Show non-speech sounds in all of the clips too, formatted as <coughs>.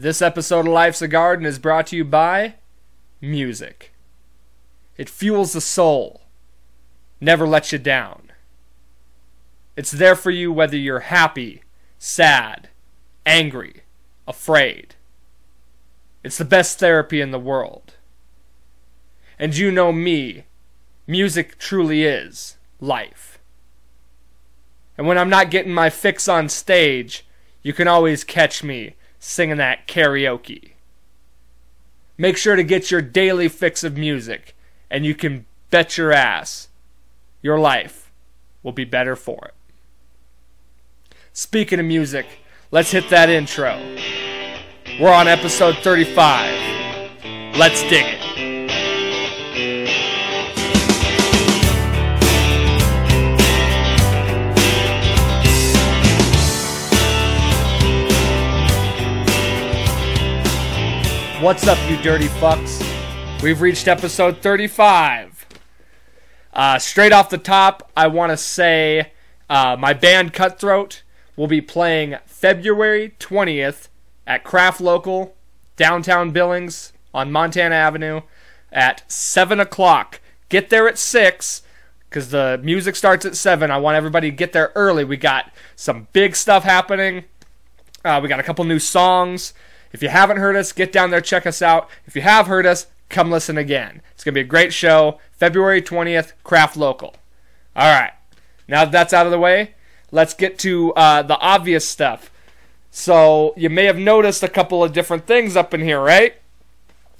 This episode of Life's a Garden is brought to you by music. It fuels the soul, never lets you down. It's there for you whether you're happy, sad, angry, afraid. It's the best therapy in the world. And you know me, music truly is life. And when I'm not getting my fix on stage, you can always catch me singing that karaoke. Make sure to get your daily fix of music, and you can bet your ass your life will be better for it. Speaking of music, let's hit that intro. We're on episode 35. Let's dig it. What's up, you dirty fucks? We've reached episode 35. Uh, straight off the top, I want to say uh, my band Cutthroat will be playing February 20th at Craft Local, downtown Billings on Montana Avenue at 7 o'clock. Get there at 6 because the music starts at 7. I want everybody to get there early. We got some big stuff happening. Uh, we got a couple new songs. If you haven't heard us, get down there, check us out. If you have heard us, come listen again. It's going to be a great show. February 20th, Craft Local. All right. Now that that's out of the way, let's get to uh, the obvious stuff. So, you may have noticed a couple of different things up in here, right?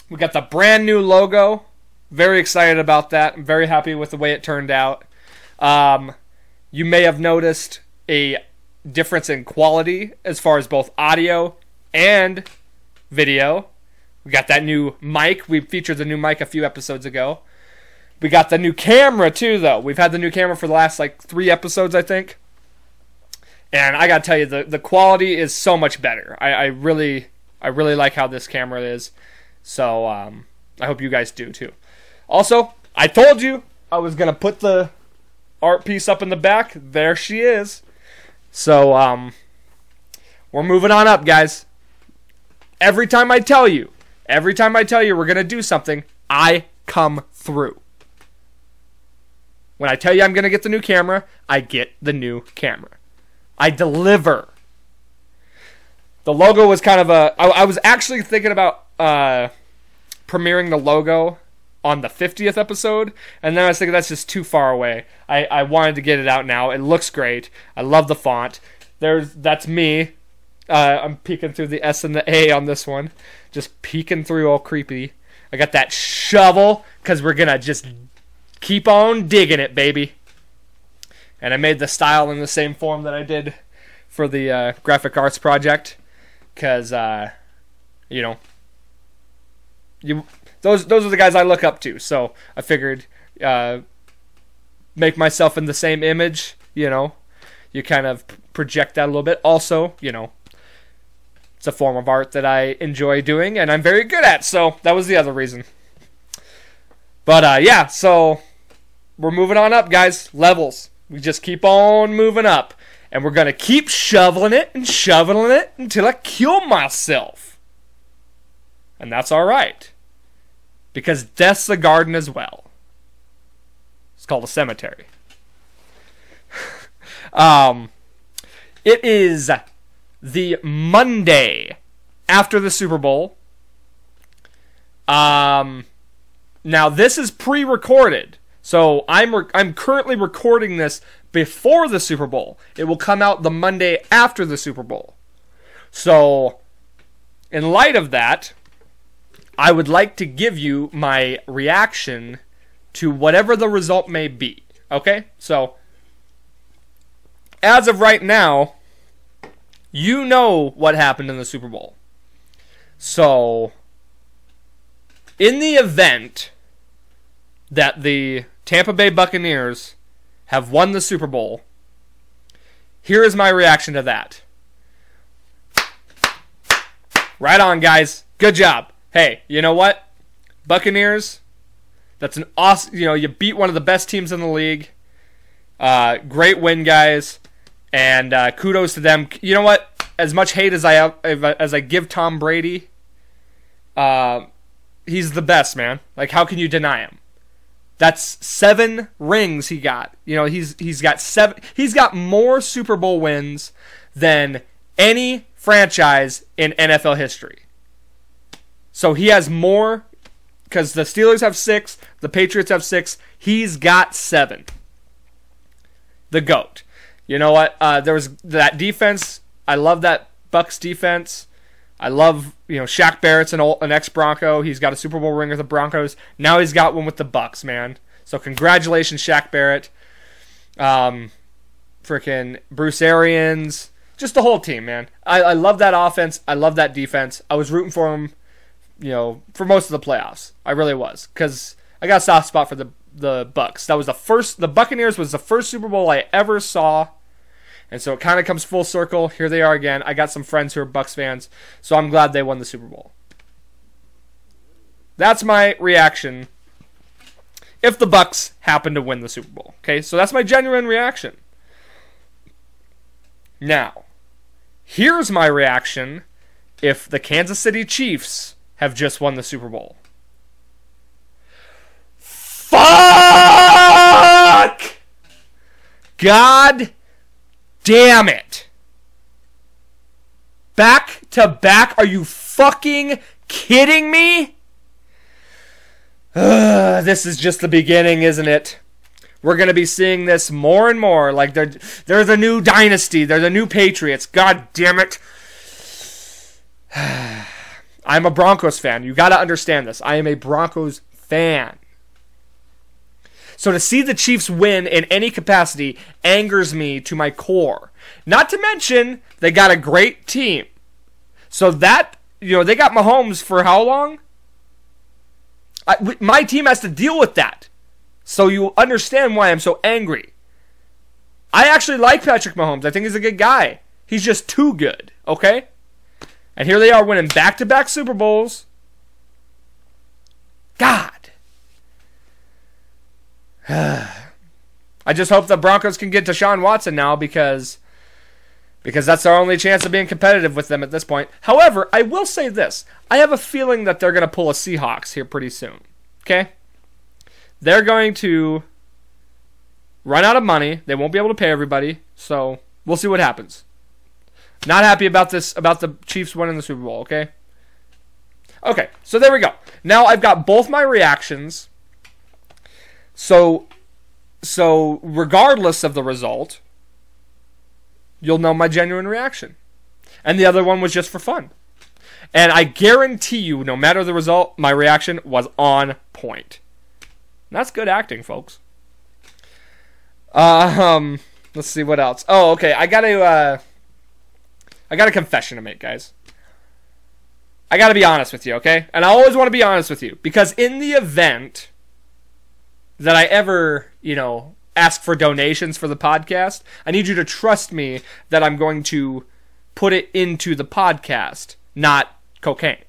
We got the brand new logo. Very excited about that. I'm very happy with the way it turned out. Um, you may have noticed a difference in quality as far as both audio and video. We got that new mic. We featured the new mic a few episodes ago. We got the new camera too, though. We've had the new camera for the last like three episodes, I think. And I gotta tell you, the the quality is so much better. I, I really, I really like how this camera is. So um, I hope you guys do too. Also, I told you I was gonna put the art piece up in the back. There she is. So um, we're moving on up, guys every time I tell you, every time I tell you we're going to do something, I come through. When I tell you I'm going to get the new camera, I get the new camera. I deliver. The logo was kind of a. I, I was actually thinking about uh, premiering the logo on the 50th episode, and then I was thinking that's just too far away. I, I wanted to get it out now. It looks great. I love the font. There's that's me uh, I'm peeking through the S and the A on this one. Just peeking through all creepy. I got that shovel because we're going to just keep on digging it, baby. And I made the style in the same form that I did for the uh, graphic arts project because, uh, you know, you those those are the guys I look up to. So I figured uh, make myself in the same image. You know, you kind of project that a little bit. Also, you know, it's a form of art that I enjoy doing and I'm very good at. So that was the other reason. But uh, yeah, so we're moving on up, guys. Levels. We just keep on moving up. And we're going to keep shoveling it and shoveling it until I kill myself. And that's all right. Because death's a garden as well. It's called a cemetery. <laughs> um, it is the Monday after the Super Bowl. Um, now this is pre-recorded, so I'm re- I'm currently recording this before the Super Bowl. It will come out the Monday after the Super Bowl. So, in light of that, I would like to give you my reaction to whatever the result may be. Okay? So, as of right now, you know what happened in the Super Bowl. So, in the event that the Tampa Bay Buccaneers have won the Super Bowl, here is my reaction to that. Right on, guys. Good job. Hey, you know what? Buccaneers, that's an awesome, you know, you beat one of the best teams in the league. Uh, great win, guys. And uh, kudos to them. You know what? as much hate as I as I give Tom Brady, uh, he's the best man. Like, how can you deny him? That's seven rings he got. You know, he's he's got seven. He's got more Super Bowl wins than any franchise in NFL history. So he has more because the Steelers have six, the Patriots have six. He's got seven. The goat. You know what? Uh, there was that defense. I love that Bucks defense. I love you know Shaq Barrett's an, old, an ex Bronco. He's got a Super Bowl ring with the Broncos. Now he's got one with the Bucks, man. So congratulations, Shaq Barrett. Um, freaking Bruce Arians, just the whole team, man. I, I love that offense. I love that defense. I was rooting for him, you know, for most of the playoffs. I really was because I got a soft spot for the the Bucks. That was the first. The Buccaneers was the first Super Bowl I ever saw and so it kind of comes full circle. Here they are again. I got some friends who are Bucks fans, so I'm glad they won the Super Bowl. That's my reaction if the Bucks happen to win the Super Bowl. Okay? So that's my genuine reaction. Now, here's my reaction if the Kansas City Chiefs have just won the Super Bowl. Fuck! God damn it. Back to back? Are you fucking kidding me? Uh, <sighs> this is just the beginning, isn't it? We're going to be seeing this more and more. Like, they're, they're the new dynasty. They're the new Patriots. God damn it. <sighs> I'm a Broncos fan. You got to understand this. I am a Broncos fan. So to see the Chiefs win in any capacity angers me to my core. Not to mention, they got a great team. So that, you know, they got Mahomes for how long? I, my team has to deal with that. So you understand why I'm so angry. I actually like Patrick Mahomes. I think he's a good guy. He's just too good, okay? And here they are winning back to back Super Bowls. God. <sighs> I just hope the Broncos can get Deshaun Watson now because because that's our only chance of being competitive with them at this point. However, I will say this. I have a feeling that they're going to pull a Seahawks here pretty soon. Okay? They're going to run out of money. They won't be able to pay everybody. So, we'll see what happens. Not happy about this about the Chiefs winning the Super Bowl, okay? Okay, so there we go. Now I've got both my reactions so, so regardless of the result, you'll know my genuine reaction. And the other one was just for fun. And I guarantee you, no matter the result, my reaction was on point. And that's good acting, folks. Uh, um, let's see what else. Oh, okay. I got a, uh, I got a confession to make, guys. I got to be honest with you, okay? And I always want to be honest with you because in the event that I ever, you know, ask for donations for the podcast, I need you to trust me that I'm going to put it into the podcast, not cocaine.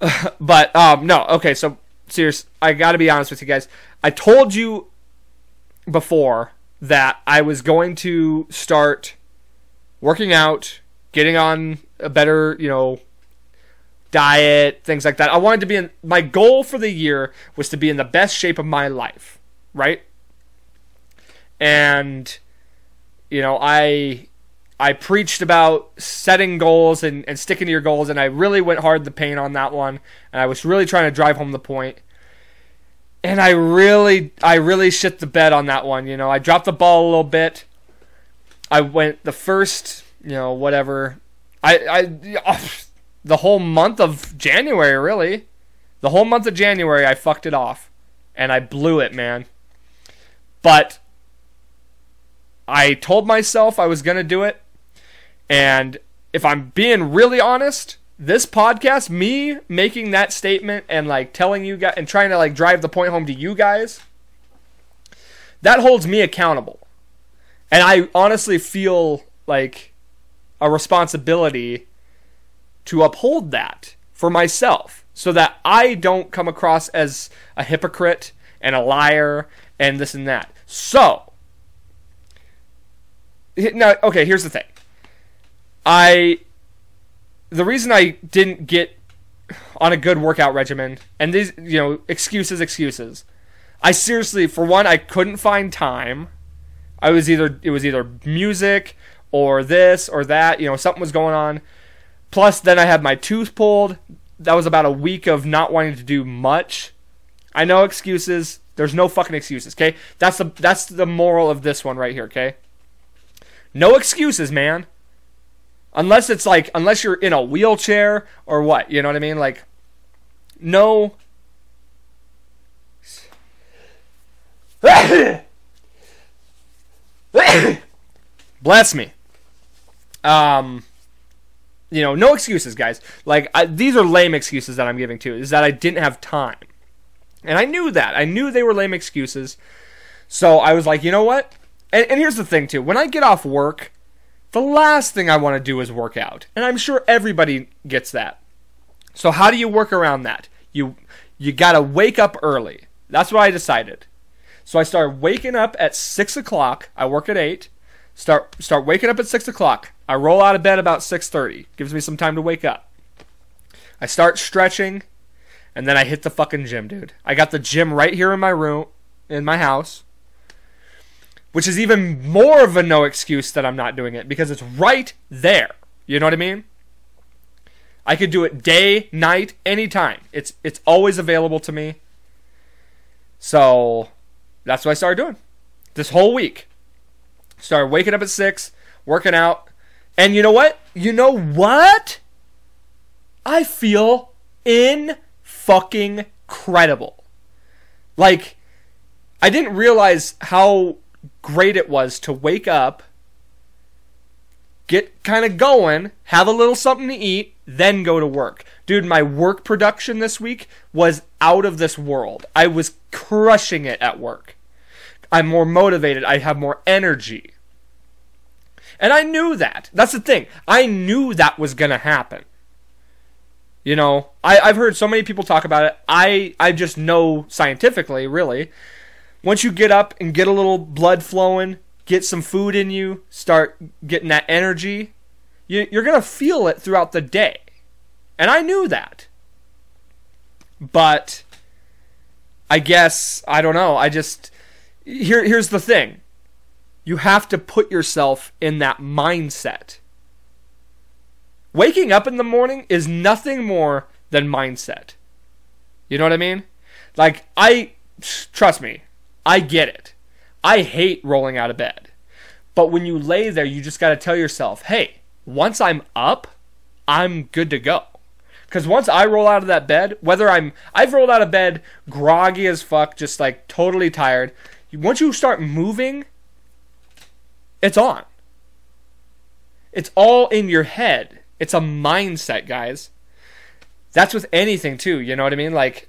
<sighs> but um no, okay, so serious, I got to be honest with you guys. I told you before that I was going to start working out, getting on a better, you know, diet, things like that. I wanted to be in my goal for the year was to be in the best shape of my life, right? And you know, I I preached about setting goals and, and sticking to your goals, and I really went hard the paint on that one, and I was really trying to drive home the point. And I really, I really shit the bed on that one. You know, I dropped the ball a little bit. I went the first, you know, whatever. I, I, <laughs> oh, the whole month of January, really. The whole month of January, I fucked it off. And I blew it, man. But I told myself I was going to do it. And if I'm being really honest, this podcast, me making that statement and like telling you guys and trying to like drive the point home to you guys, that holds me accountable. And I honestly feel like a responsibility to uphold that for myself so that I don't come across as a hypocrite and a liar and this and that. So, now okay, here's the thing. I the reason I didn't get on a good workout regimen and these you know excuses excuses. I seriously for one I couldn't find time. I was either it was either music or this or that, you know, something was going on. Plus then I had my tooth pulled. That was about a week of not wanting to do much. I know excuses. There's no fucking excuses, okay? That's the that's the moral of this one right here, okay? No excuses, man. Unless it's like unless you're in a wheelchair or what, you know what I mean? Like no <coughs> Bless me. Um you know, no excuses, guys. Like I, these are lame excuses that I'm giving to. Is that I didn't have time. And I knew that. I knew they were lame excuses. So I was like, you know what? And, and here's the thing, too. When I get off work, the last thing I want to do is work out. And I'm sure everybody gets that. So how do you work around that? You you gotta wake up early. That's what I decided. So I started waking up at six o'clock. I work at eight. Start start waking up at six o'clock. I roll out of bed about six thirty. Gives me some time to wake up. I start stretching. And then I hit the fucking gym, dude. I got the gym right here in my room, in my house. Which is even more of a no excuse that I'm not doing it because it's right there. You know what I mean? I could do it day, night, anytime. It's it's always available to me. So that's what I started doing. This whole week. Started waking up at six, working out. And you know what? You know what? I feel in fucking credible. Like, I didn't realize how great it was to wake up, get kind of going, have a little something to eat, then go to work. Dude, my work production this week was out of this world. I was crushing it at work. I'm more motivated, I have more energy. And I knew that. That's the thing. I knew that was going to happen. You know, I, I've heard so many people talk about it. I, I just know scientifically, really. Once you get up and get a little blood flowing, get some food in you, start getting that energy, you, you're going to feel it throughout the day. And I knew that. But I guess, I don't know. I just. Here, here's the thing you have to put yourself in that mindset. Waking up in the morning is nothing more than mindset. You know what I mean? Like, I, trust me, I get it. I hate rolling out of bed. But when you lay there, you just got to tell yourself, hey, once I'm up, I'm good to go. Because once I roll out of that bed, whether I'm, I've rolled out of bed groggy as fuck, just like totally tired. Once you start moving, it's on. It's all in your head. It's a mindset, guys. That's with anything too, you know what I mean? Like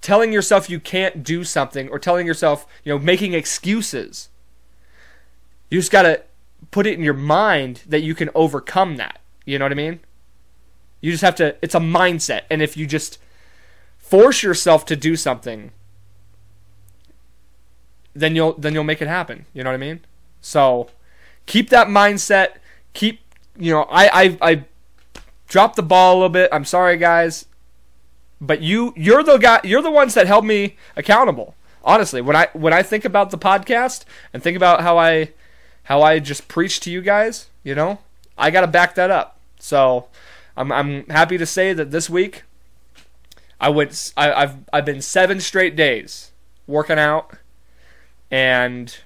telling yourself you can't do something or telling yourself, you know, making excuses. You just got to put it in your mind that you can overcome that. You know what I mean? You just have to it's a mindset and if you just force yourself to do something then you'll then you'll make it happen. You know what I mean? So keep that mindset. Keep you know, I I I dropped the ball a little bit. I'm sorry, guys, but you you're the guy. You're the ones that held me accountable. Honestly, when I when I think about the podcast and think about how I how I just preach to you guys, you know, I got to back that up. So I'm I'm happy to say that this week I went I, I've I've been seven straight days working out and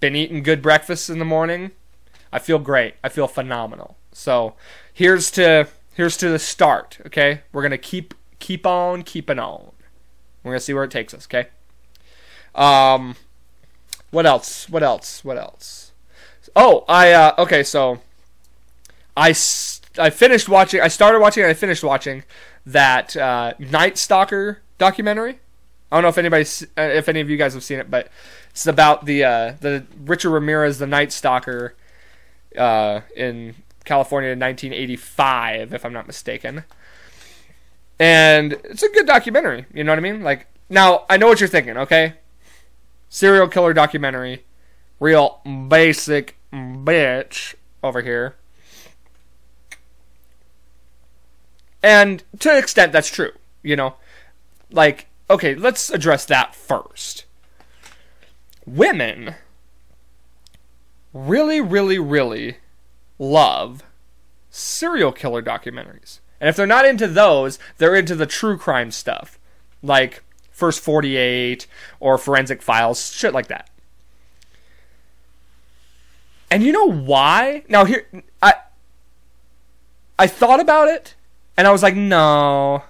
been eating good breakfast in the morning I feel great. I feel phenomenal. So here's to here's to the start. Okay, we're gonna keep keep on keeping on. We're gonna see where it takes us. Okay. Um, what else? What else? What else? Oh, I uh, okay. So I I finished watching. I started watching. and I finished watching that uh, Night Stalker documentary. I don't know if anybody, uh, if any of you guys have seen it, but it's about the uh, the Richard Ramirez, the Night Stalker, uh, in California in 1985, if I'm not mistaken. And it's a good documentary. You know what I mean? Like, now I know what you're thinking. Okay, serial killer documentary. real basic bitch over here. And to an extent, that's true. You know, like, okay, let's address that first. Women really, really, really love serial killer documentaries. And if they're not into those, they're into the true crime stuff, like First 48 or Forensic Files, shit like that. And you know why? Now here I I thought about it and I was like, "No."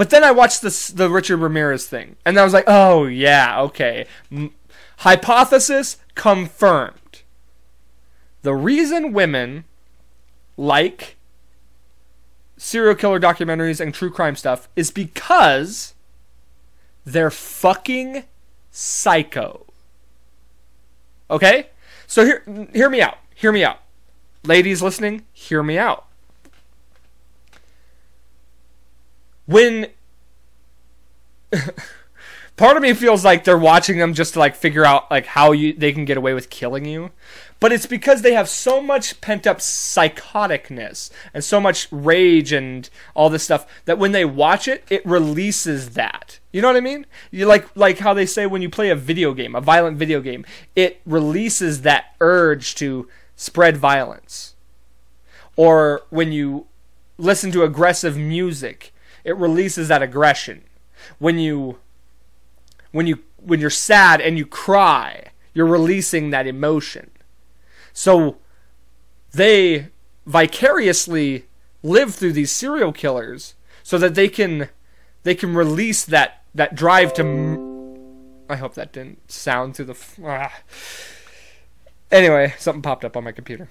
But then I watched this the Richard Ramirez thing and I was like, "Oh, yeah, okay. Hypothesis confirmed." The reason women like serial killer documentaries and true crime stuff is because they're fucking psycho. Okay? So hear hear me out. Hear me out. Ladies listening, hear me out. When <laughs> part of me feels like they're watching them just to like figure out like how you they can get away with killing you but it's because they have so much pent up psychoticness and so much rage and all this stuff that when they watch it, it releases that. You know what I mean? You like like how they say when you play a video game, a violent video game, it releases that urge to spread violence. Or when you listen to aggressive music, it releases that aggression. When you when you when you're sad and you cry, you're releasing that emotion. So they vicariously live through these serial killers so that they can they can release that that drive to m- I hope that didn't sound through the f- ah. Anyway, something popped up on my computer.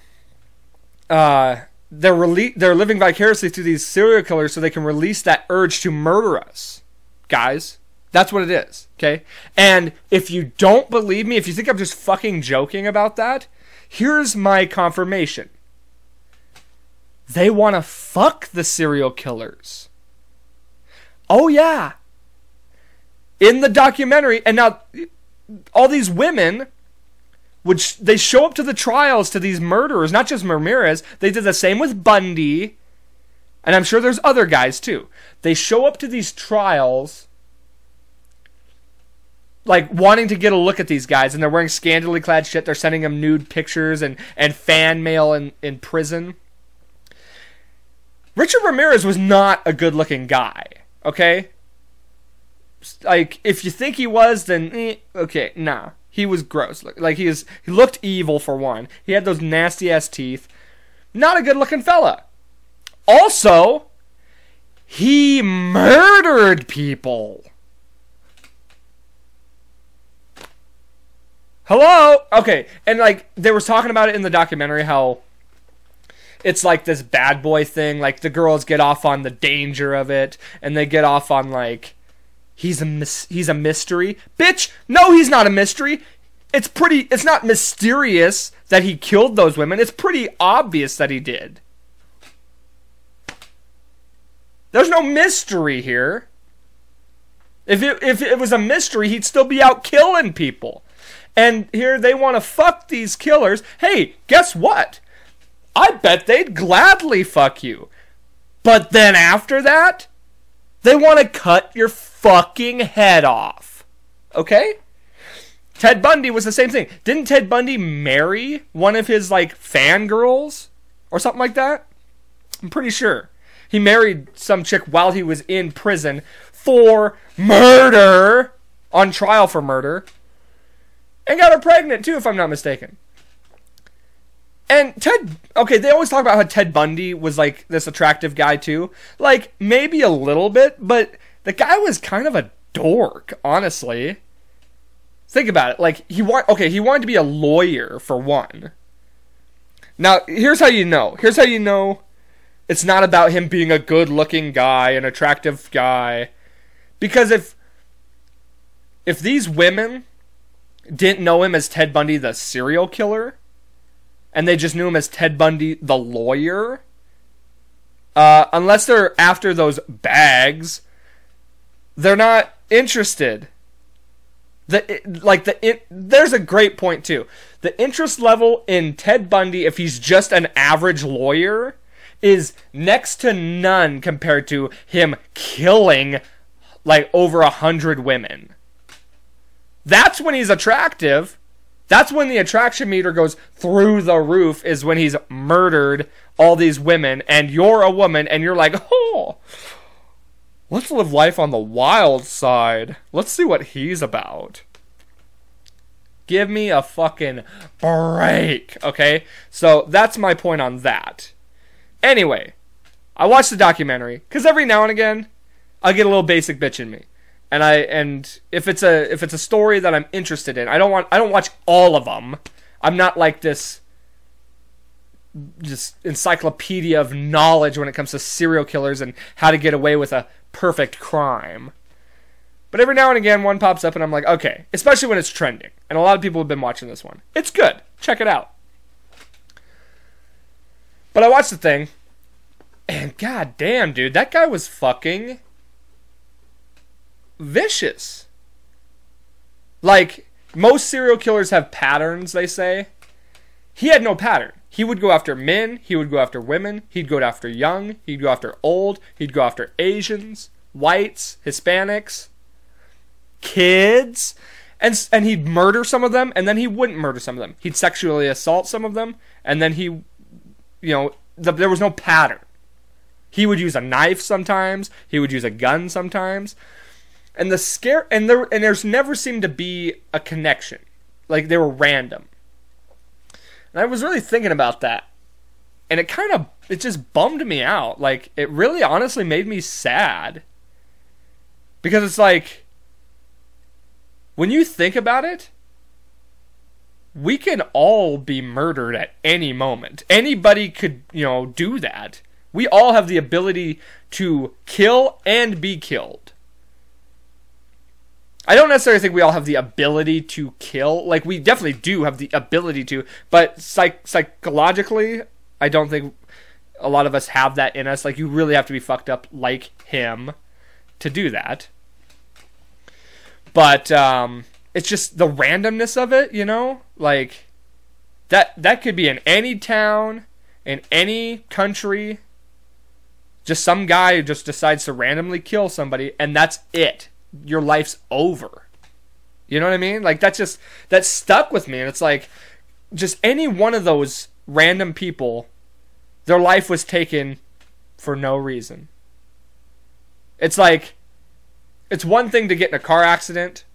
Uh they're rele- they're living vicariously through these serial killers so they can release that urge to murder us. Guys, that's what it is, okay? And if you don't believe me, if you think I'm just fucking joking about that, Here's my confirmation they want to fuck the serial killers. Oh, yeah. In the documentary, and now all these women which they show up to the trials to these murderers, not just Ramirez. They did the same with Bundy, and I'm sure there's other guys too. They show up to these trials like wanting to get a look at these guys and they're wearing scantily clad shit they're sending them nude pictures and, and fan mail in, in prison richard ramirez was not a good looking guy okay like if you think he was then eh, okay nah he was gross like he is he looked evil for one he had those nasty ass teeth not a good looking fella also he murdered people Hello? Okay. And like they were talking about it in the documentary how it's like this bad boy thing. Like the girls get off on the danger of it and they get off on like he's a mis- he's a mystery. Bitch, no he's not a mystery. It's pretty it's not mysterious that he killed those women. It's pretty obvious that he did. There's no mystery here. If it, if it was a mystery, he'd still be out killing people. And here they want to fuck these killers. Hey, guess what? I bet they'd gladly fuck you. But then after that, they want to cut your fucking head off. Okay? Ted Bundy was the same thing. Didn't Ted Bundy marry one of his like fangirls or something like that? I'm pretty sure. He married some chick while he was in prison for murder, on trial for murder and got her pregnant too, if I'm not mistaken. And Ted, okay, they always talk about how Ted Bundy was like this attractive guy too. Like maybe a little bit, but the guy was kind of a dork, honestly. Think about it. Like he want okay, he wanted to be a lawyer for one. Now, here's how you know. Here's how you know it's not about him being a good-looking guy, an attractive guy. Because if if these women didn't know him as Ted Bundy the serial killer, and they just knew him as Ted Bundy the lawyer. Uh, unless they're after those bags, they're not interested. The like the it, there's a great point too. The interest level in Ted Bundy, if he's just an average lawyer, is next to none compared to him killing like over a hundred women. That's when he's attractive. That's when the attraction meter goes through the roof, is when he's murdered all these women, and you're a woman, and you're like, <laughs> oh, let's live life on the wild side. Let's see what he's about. Give me a fucking break, okay? So that's my point on that. Anyway, I watched the documentary because every now and again I get a little basic bitch in me, and I and if it's a if it's a story that I'm interested in, I don't want I don't watch all of them. I'm not like this just encyclopedia of knowledge when it comes to serial killers and how to get away with a perfect crime. But every now and again, one pops up, and I'm like, okay, especially when it's trending. And a lot of people have been watching this one. It's good. Check it out. But I watched the thing, and god damn, dude, that guy was fucking vicious. Like, most serial killers have patterns, they say. He had no pattern. He would go after men, he would go after women, he'd go after young, he'd go after old, he'd go after Asians, whites, Hispanics, kids, and and he'd murder some of them and then he wouldn't murder some of them. He'd sexually assault some of them and then he you know, the, there was no pattern. He would use a knife sometimes, he would use a gun sometimes. And the scare and there and there's never seemed to be a connection. Like they were random. And I was really thinking about that. And it kind of it just bummed me out. Like it really honestly made me sad. Because it's like when you think about it, we can all be murdered at any moment. Anybody could, you know, do that. We all have the ability to kill and be killed. I don't necessarily think we all have the ability to kill. Like we definitely do have the ability to, but psych- psychologically, I don't think a lot of us have that in us. Like you really have to be fucked up like him to do that. But um, it's just the randomness of it, you know? Like that that could be in any town, in any country. Just some guy who just decides to randomly kill somebody and that's it your life's over. You know what I mean? Like that's just that stuck with me and it's like just any one of those random people their life was taken for no reason. It's like it's one thing to get in a car accident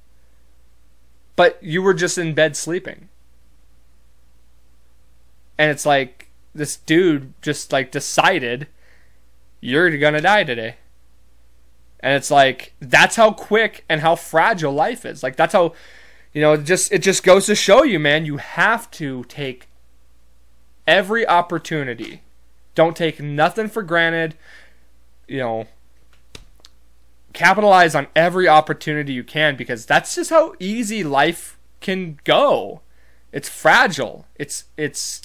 but you were just in bed sleeping. And it's like this dude just like decided you're going to die today. And it's like that's how quick and how fragile life is. Like that's how you know, it just it just goes to show you, man, you have to take every opportunity. Don't take nothing for granted. You know, capitalize on every opportunity you can because that's just how easy life can go. It's fragile. It's it's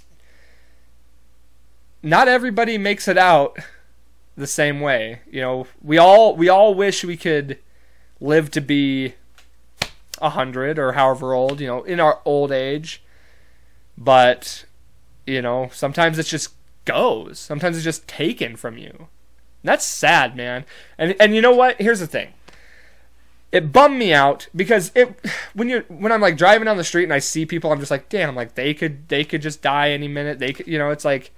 not everybody makes it out the same way. You know, we all we all wish we could live to be a hundred or however old, you know, in our old age. But you know, sometimes it just goes. Sometimes it's just taken from you. that's sad, man. And and you know what? Here's the thing. It bummed me out because it when you when I'm like driving down the street and I see people, I'm just like, damn, like they could they could just die any minute. They could, you know, it's like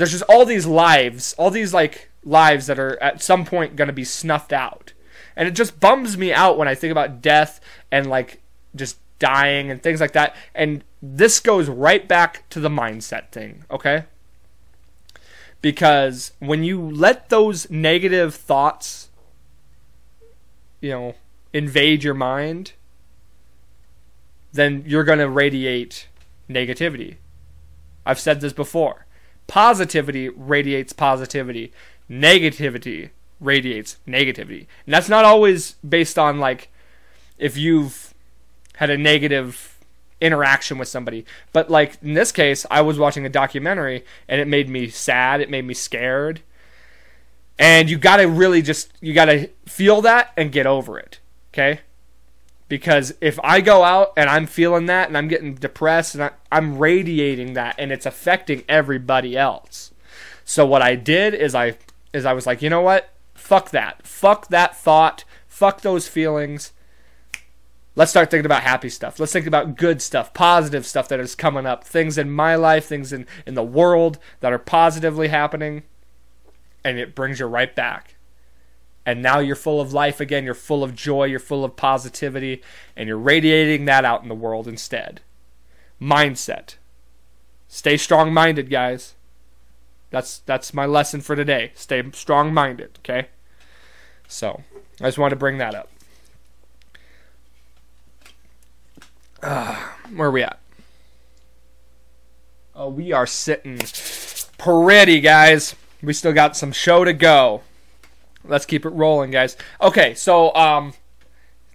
there's just all these lives, all these like lives that are at some point going to be snuffed out. And it just bums me out when I think about death and like just dying and things like that. And this goes right back to the mindset thing, okay? Because when you let those negative thoughts, you know, invade your mind, then you're going to radiate negativity. I've said this before positivity radiates positivity, negativity radiates negativity. And that's not always based on like if you've had a negative interaction with somebody. But like in this case, I was watching a documentary and it made me sad, it made me scared. And you got to really just you got to feel that and get over it. Okay? Because if I go out and I'm feeling that and I'm getting depressed and I, I'm radiating that and it's affecting everybody else. So what I did is I is I was like, you know what? Fuck that. Fuck that thought. Fuck those feelings. Let's start thinking about happy stuff. Let's think about good stuff, positive stuff that is coming up, things in my life, things in, in the world that are positively happening. And it brings you right back. And now you're full of life again. You're full of joy. You're full of positivity. And you're radiating that out in the world instead. Mindset. Stay strong minded, guys. That's that's my lesson for today. Stay strong minded, okay? So, I just wanted to bring that up. Uh, where are we at? Oh, we are sitting pretty, guys. We still got some show to go. Let's keep it rolling, guys. Okay, so um,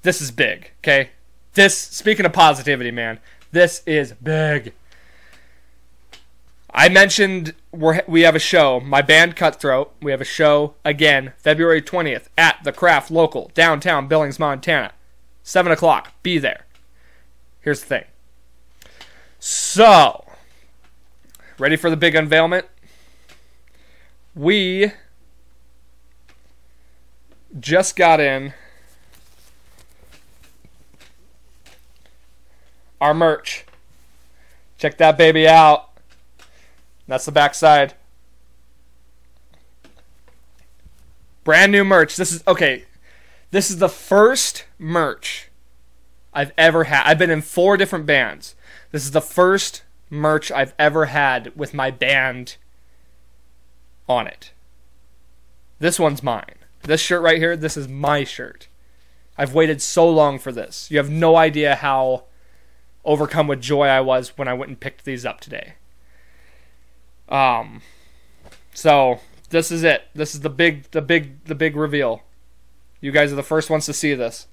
this is big. Okay, this speaking of positivity, man, this is big. I mentioned we we have a show, my band Cutthroat. We have a show again, February 20th at the Craft Local, downtown Billings, Montana. 7 o'clock. Be there. Here's the thing. So, ready for the big unveilment? We just got in our merch. Check that baby out. That's the backside. Brand new merch. This is okay. This is the first merch I've ever had. I've been in four different bands. This is the first merch I've ever had with my band on it. This one's mine. This shirt right here, this is my shirt. I've waited so long for this. You have no idea how overcome with joy I was when I went and picked these up today. Um, so this is it. This is the big, the big, the big reveal. You guys are the first ones to see this,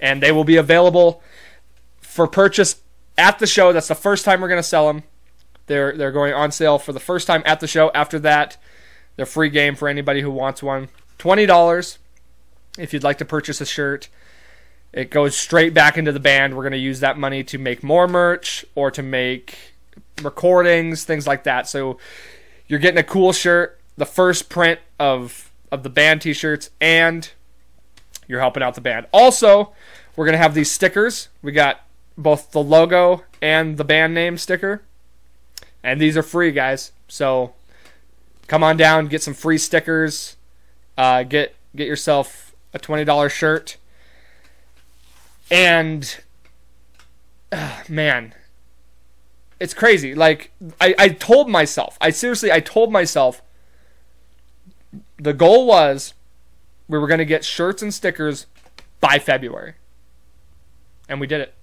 and they will be available for purchase at the show. That's the first time we're gonna sell them. They're they're going on sale for the first time at the show. After that, they're free game for anybody who wants one. Twenty dollars if you'd like to purchase a shirt. It goes straight back into the band. We're going to use that money to make more merch or to make recordings, things like that. So you're getting a cool shirt, the first print of of the band t-shirts and you're helping out the band. Also, we're going to have these stickers. We got both the logo and the band name sticker. And these are free, guys. So come on down, get some free stickers. Uh, get get yourself a twenty dollar shirt. And uh, man, it's crazy. Like I, I told myself, I seriously, I told myself the goal was we were to get shirts and stickers by February. And we did it.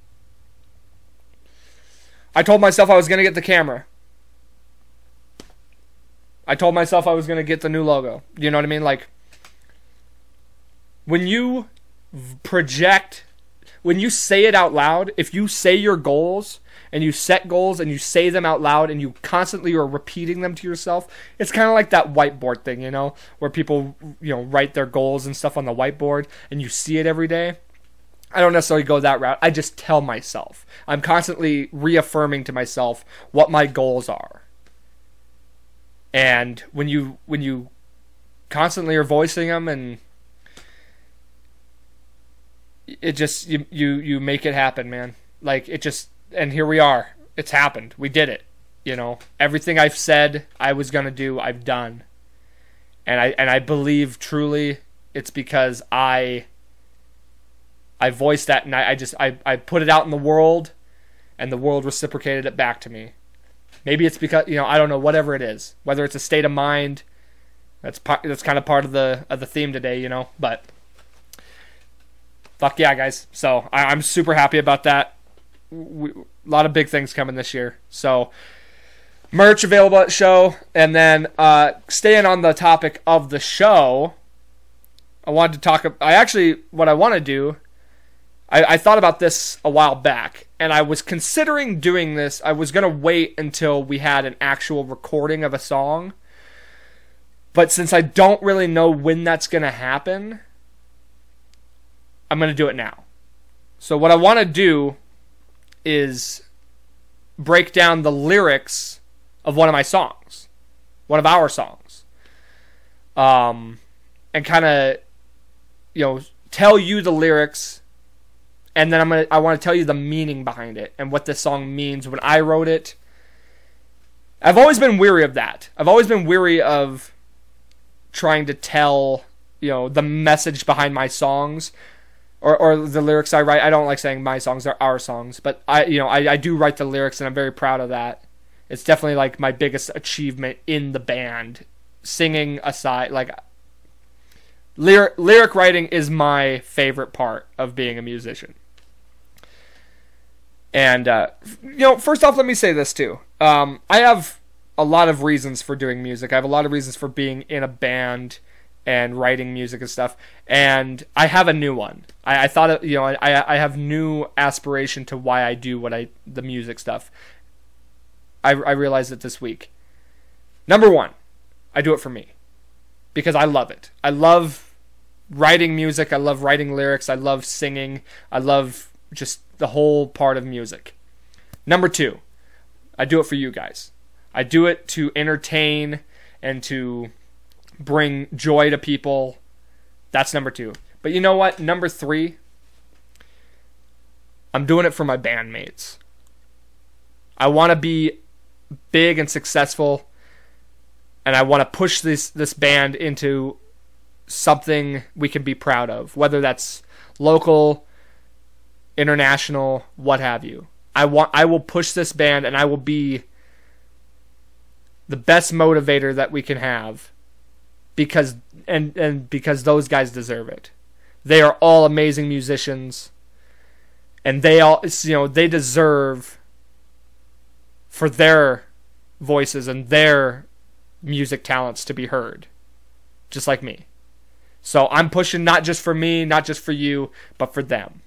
I told myself I was to get the camera. I told myself I was going to get the new logo. You know what I mean? Like, when you project, when you say it out loud, if you say your goals and you set goals and you say them out loud and you constantly are repeating them to yourself, it's kind of like that whiteboard thing, you know, where people, you know, write their goals and stuff on the whiteboard and you see it every day. I don't necessarily go that route. I just tell myself. I'm constantly reaffirming to myself what my goals are. And when you when you constantly are voicing them and it just you you you make it happen, man. Like it just and here we are. It's happened. We did it. You know, everything I've said I was going to do, I've done. And I and I believe truly it's because I I voiced that and I, I just I, I put it out in the world and the world reciprocated it back to me. Maybe it's because you know I don't know whatever it is, whether it's a state of mind. That's part, that's kind of part of the of the theme today, you know. But fuck yeah, guys! So I, am super happy about that. We, a lot of big things coming this year. So merch available at show, and then uh, staying on the topic of the show, I wanted to talk. I actually what I want to do I, I thought about this a while back, and I was considering doing this. I was going to wait until we had an actual recording of a song. But since I don't really know when that's going to happen, I'm going to do it now. So, what I want to do is break down the lyrics of one of my songs, one of our songs, um, and kind of, you know, tell you the lyrics, and then I'm gonna I want to tell you the meaning behind it and what this song means when I wrote it. I've always been weary of that. I've always been weary of trying to tell, you know, the message behind my songs or, or the lyrics I write. I don't like saying my songs; they're our songs. But I, you know, I, I do write the lyrics, and I'm very proud of that. It's definitely like my biggest achievement in the band. Singing aside, like lyric lyric writing is my favorite part of being a musician. And uh, you know, first off, let me say this too. Um, I have a lot of reasons for doing music. I have a lot of reasons for being in a band and writing music and stuff. And I have a new one. I, I thought, you know, I, I have new aspiration to why I do what I the music stuff. I, I realized it this week. Number one, I do it for me because I love it. I love writing music. I love writing lyrics. I love singing. I love just the whole part of music. Number two, I do it for you guys. I do it to entertain and to bring joy to people. That's number two. But you know what? Number three, I'm doing it for my bandmates. I want to be big and successful, and I want to push this this band into something we can be proud of, whether that's local, international, what have you. I want I will push this band and I will be the best motivator that we can have because and and because those guys deserve it. They are all amazing musicians and they all you know they deserve for their voices and their music talents to be heard just like me. So I'm pushing not just for me, not just for you, but for them.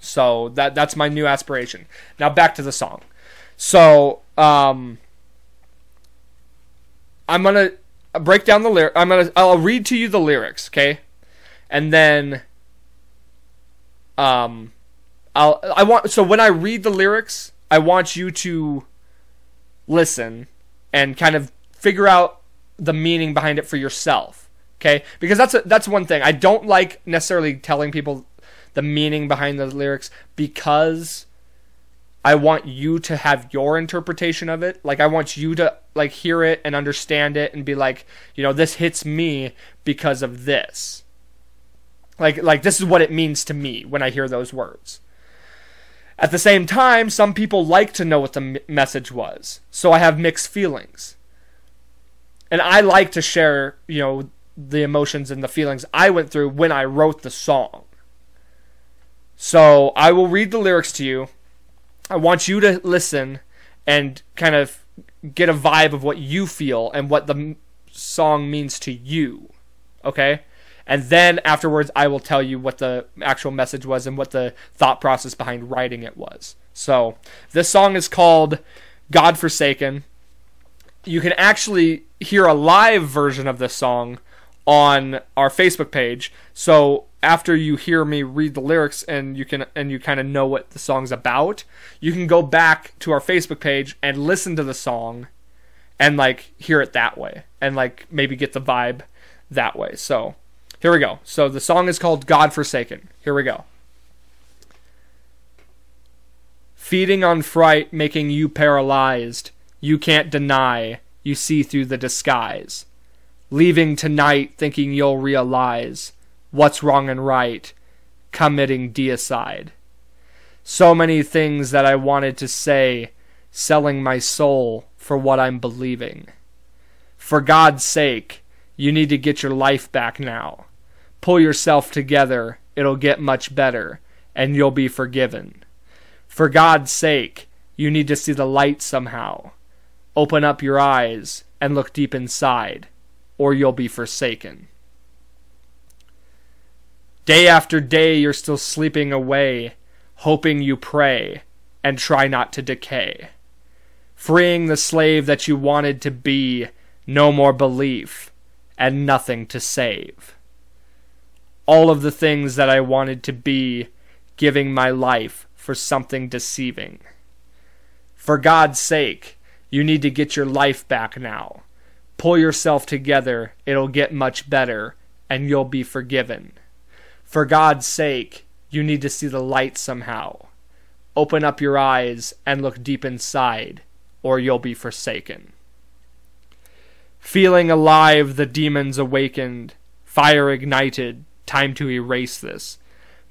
So that that's my new aspiration. Now back to the song. So um I'm gonna break down the lyric. I'm gonna I'll read to you the lyrics, okay, and then um, I'll I want so when I read the lyrics, I want you to listen and kind of figure out the meaning behind it for yourself, okay? Because that's a, that's one thing I don't like necessarily telling people the meaning behind the lyrics because I want you to have your interpretation of it. Like I want you to like hear it and understand it and be like, you know, this hits me because of this. Like like this is what it means to me when I hear those words. At the same time, some people like to know what the m- message was. So I have mixed feelings. And I like to share, you know, the emotions and the feelings I went through when I wrote the song. So I will read the lyrics to you I want you to listen and kind of get a vibe of what you feel and what the song means to you. Okay? And then afterwards, I will tell you what the actual message was and what the thought process behind writing it was. So, this song is called God Forsaken. You can actually hear a live version of this song on our Facebook page. So, after you hear me read the lyrics and you can and you kind of know what the song's about, you can go back to our Facebook page and listen to the song and like hear it that way and like maybe get the vibe that way. So, here we go. So the song is called God Forsaken. Here we go. Feeding on fright, making you paralyzed. You can't deny, you see through the disguise. Leaving tonight, thinking you'll realize what's wrong and right, committing deicide. So many things that I wanted to say, selling my soul for what I'm believing. For God's sake, you need to get your life back now. Pull yourself together, it'll get much better, and you'll be forgiven. For God's sake, you need to see the light somehow. Open up your eyes and look deep inside, or you'll be forsaken. Day after day, you're still sleeping away, hoping you pray and try not to decay. Freeing the slave that you wanted to be, no more belief, and nothing to save. all of the things that I wanted to be, giving my life for something deceiving. For God's sake, you need to get your life back now. Pull yourself together, it'll get much better, and you'll be forgiven. For God's sake, you need to see the light somehow. Open up your eyes and look deep inside, or you'll be forsaken. Feeling alive, the demons awakened, fire ignited, time to erase this.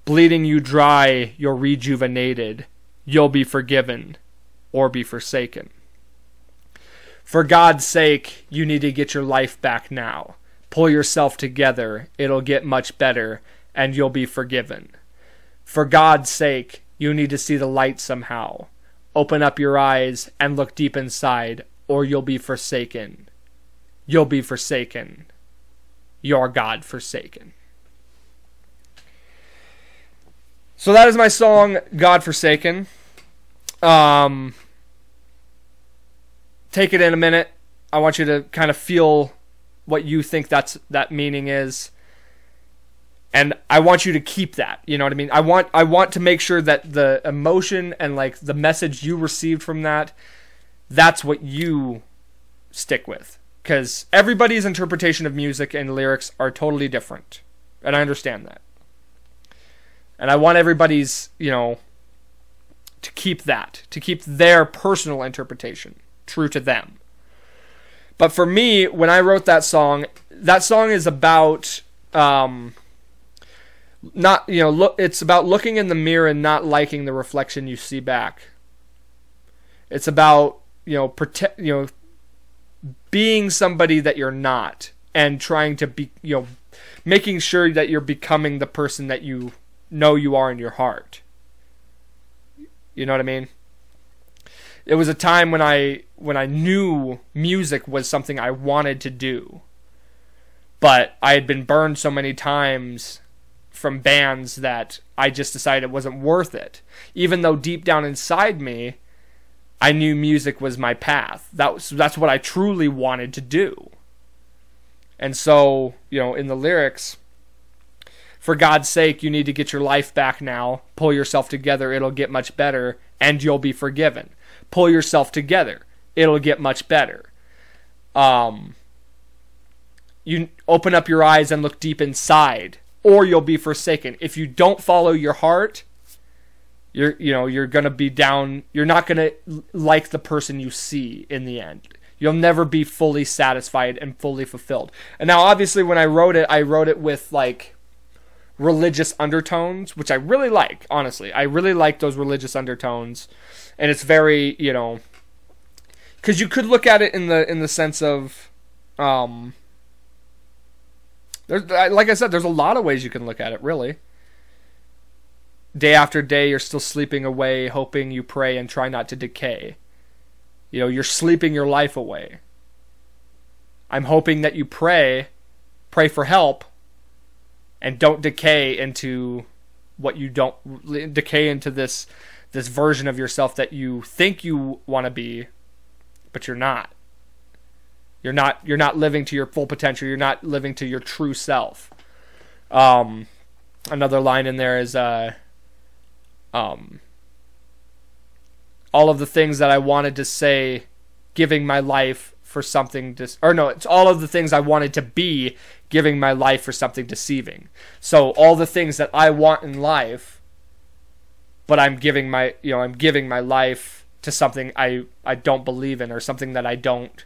Bleeding you dry, you're rejuvenated, you'll be forgiven, or be forsaken. For God's sake, you need to get your life back now. Pull yourself together, it'll get much better, and you'll be forgiven. For God's sake, you need to see the light somehow. Open up your eyes and look deep inside, or you'll be forsaken. You'll be forsaken. You're God forsaken. So that is my song, God Forsaken. Um, take it in a minute. I want you to kind of feel what you think that's that meaning is and I want you to keep that. You know what I mean? I want I want to make sure that the emotion and like the message you received from that that's what you stick with cuz everybody's interpretation of music and lyrics are totally different. And I understand that. And I want everybody's, you know, to keep that, to keep their personal interpretation true to them. But for me, when I wrote that song, that song is about um, not you know look it's about looking in the mirror and not liking the reflection you see back. It's about you know protect you know being somebody that you're not and trying to be you know making sure that you're becoming the person that you know you are in your heart. You know what i mean? It was a time when i when i knew music was something i wanted to do but i had been burned so many times from bands that I just decided it wasn't worth it. Even though deep down inside me, I knew music was my path. That was, that's what I truly wanted to do. And so, you know, in the lyrics, for God's sake, you need to get your life back now. Pull yourself together, it'll get much better, and you'll be forgiven. Pull yourself together, it'll get much better. Um, you open up your eyes and look deep inside or you'll be forsaken. If you don't follow your heart, you're you know you're gonna be down. You're not gonna like the person you see in the end. You'll never be fully satisfied and fully fulfilled. And now, obviously, when I wrote it, I wrote it with like religious undertones, which I really like. Honestly, I really like those religious undertones, and it's very you know because you could look at it in the in the sense of um there's, like I said, there's a lot of ways you can look at it, really. Day after day, you're still sleeping away, hoping you pray and try not to decay. You know, you're sleeping your life away. I'm hoping that you pray, pray for help, and don't decay into what you don't decay into this this version of yourself that you think you want to be, but you're not. You're not you're not living to your full potential. You're not living to your true self. Um, another line in there is uh, um, all of the things that I wanted to say, giving my life for something dis- or no, it's all of the things I wanted to be, giving my life for something deceiving. So all the things that I want in life, but I'm giving my you know I'm giving my life to something I I don't believe in or something that I don't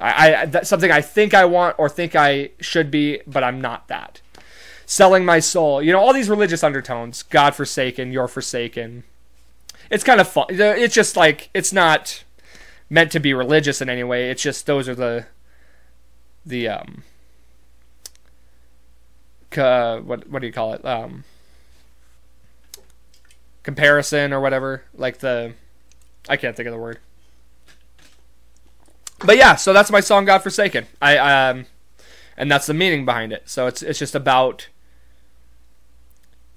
I, I that's something I think I want or think I should be, but I'm not that. Selling my soul, you know, all these religious undertones. God forsaken, you're forsaken. It's kind of fun. It's just like it's not meant to be religious in any way. It's just those are the the um uh, what what do you call it um comparison or whatever like the I can't think of the word but yeah, so that's my song "God Forsaken." I um, and that's the meaning behind it. So it's it's just about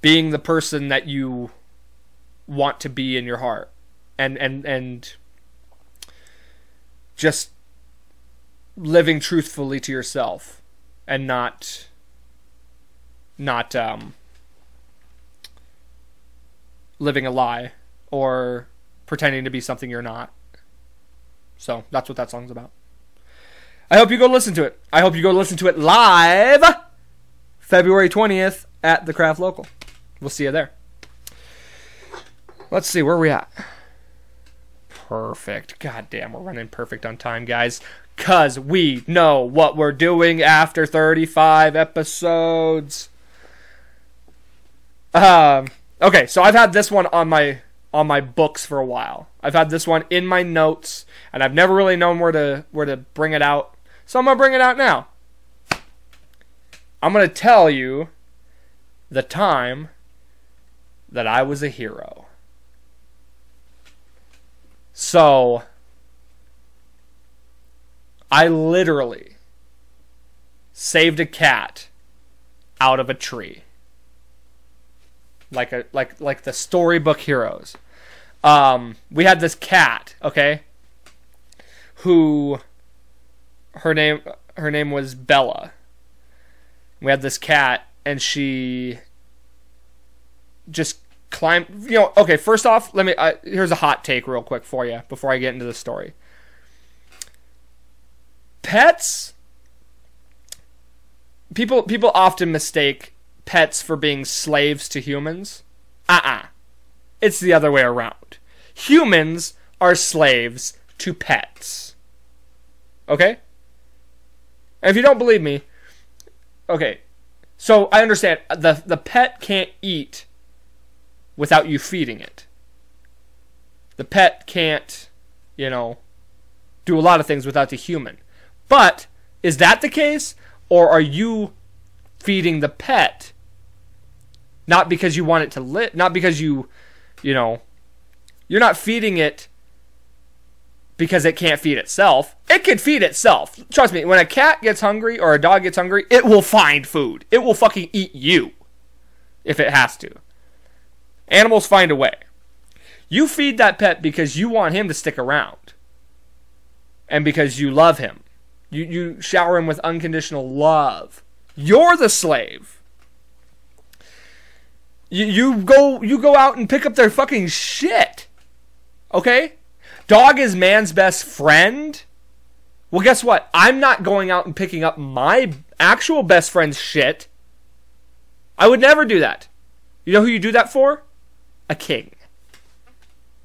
being the person that you want to be in your heart, and and and just living truthfully to yourself, and not not um, living a lie or pretending to be something you're not. So that's what that song's about. I hope you go listen to it. I hope you go listen to it live February 20th at the Craft Local. We'll see you there. Let's see, where we at? Perfect. God damn, we're running perfect on time, guys. Cause we know what we're doing after 35 episodes. Um okay, so I've had this one on my on my books for a while. I've had this one in my notes, and I've never really known where to where to bring it out. So I'm gonna bring it out now. I'm gonna tell you the time that I was a hero. So I literally saved a cat out of a tree. Like a like like the storybook heroes. Um we had this cat, okay? Who her name her name was Bella. We had this cat and she just climbed you know okay first off let me uh, here's a hot take real quick for you before i get into the story pets people people often mistake pets for being slaves to humans uh-uh it's the other way around humans are slaves to pets okay and if you don't believe me okay so i understand the the pet can't eat without you feeding it. The pet can't, you know, do a lot of things without the human. But is that the case? Or are you feeding the pet not because you want it to live, not because you, you know, you're not feeding it because it can't feed itself. It can feed itself. Trust me, when a cat gets hungry or a dog gets hungry, it will find food. It will fucking eat you if it has to. Animals find a way. You feed that pet because you want him to stick around. And because you love him. You, you shower him with unconditional love. You're the slave. You, go you go out and pick up their fucking shit. Okay? Dog is man's best friend. Well, guess what? I'm not going out and picking up my actual best friend's shit. I would never do that. You know who you do that for? a king.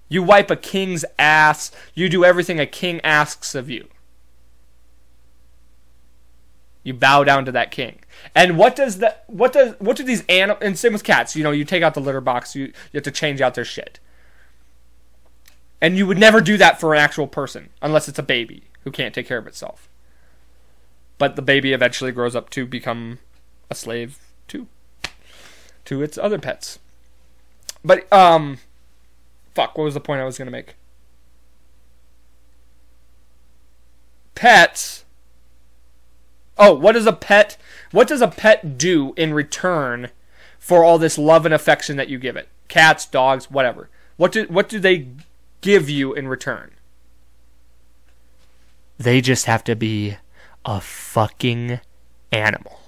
You wipe a king's ass. You do everything a king asks of you. You bow down to that king. And what does that? What does? What do these animals? And same with cats. You know, you take out the litter box. You you have to change out their shit. And you would never do that for an actual person unless it's a baby who can't take care of itself. But the baby eventually grows up to become a slave too to its other pets. But um, fuck. What was the point I was gonna make? Pets. Oh, what does a pet? What does a pet do in return for all this love and affection that you give it? Cats, dogs, whatever. What do what do they give you in return? They just have to be a fucking animal.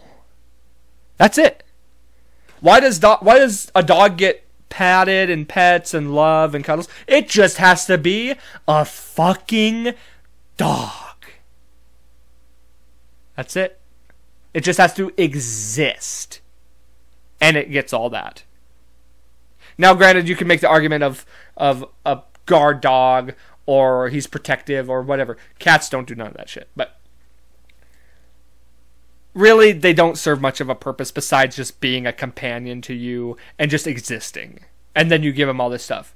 That's it. Why does do- why does a dog get patted and pets and love and cuddles. It just has to be a fucking dog. That's it. It just has to exist. And it gets all that. Now, granted, you can make the argument of, of a guard dog or he's protective or whatever. Cats don't do none of that shit. But really they don't serve much of a purpose besides just being a companion to you and just existing. And then you give them all this stuff.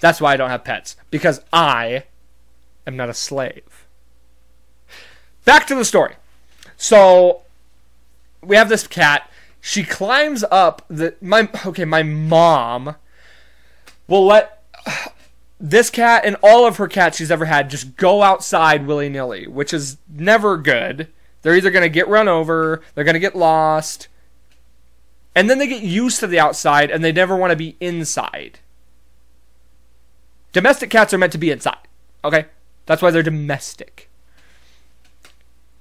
That's why I don't have pets because I am not a slave. Back to the story. So we have this cat. She climbs up the my okay, my mom will let this cat and all of her cats she's ever had just go outside willy nilly, which is never good they're either going to get run over, they're going to get lost, and then they get used to the outside and they never want to be inside. Domestic cats are meant to be inside, okay? That's why they're domestic.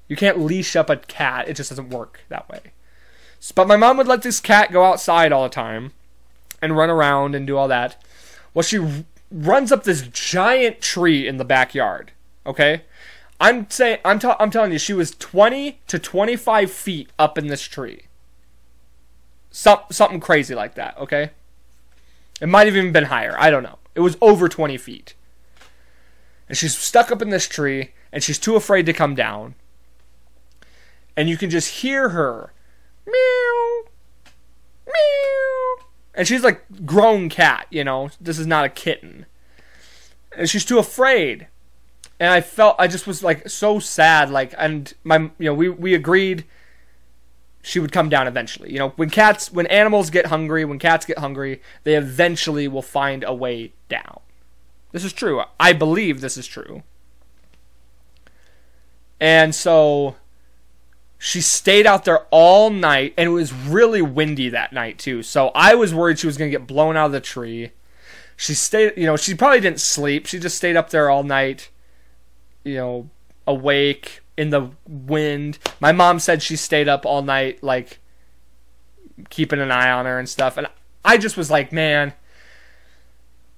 You can't leash up a cat, it just doesn't work that way. But my mom would let this cat go outside all the time and run around and do all that. Well, she runs up this giant tree in the backyard. Okay, I'm saying I'm I'm telling you, she was 20 to 25 feet up in this tree. Some something crazy like that. Okay, it might have even been higher. I don't know. It was over 20 feet, and she's stuck up in this tree, and she's too afraid to come down. And you can just hear her meow, meow. And she's like grown cat, you know. This is not a kitten. And she's too afraid. And I felt I just was like so sad, like and my you know, we, we agreed she would come down eventually. You know, when cats when animals get hungry, when cats get hungry, they eventually will find a way down. This is true. I believe this is true. And so she stayed out there all night, and it was really windy that night too. So I was worried she was going to get blown out of the tree. She stayed, you know, she probably didn't sleep. She just stayed up there all night, you know, awake in the wind. My mom said she stayed up all night, like keeping an eye on her and stuff. And I just was like, man,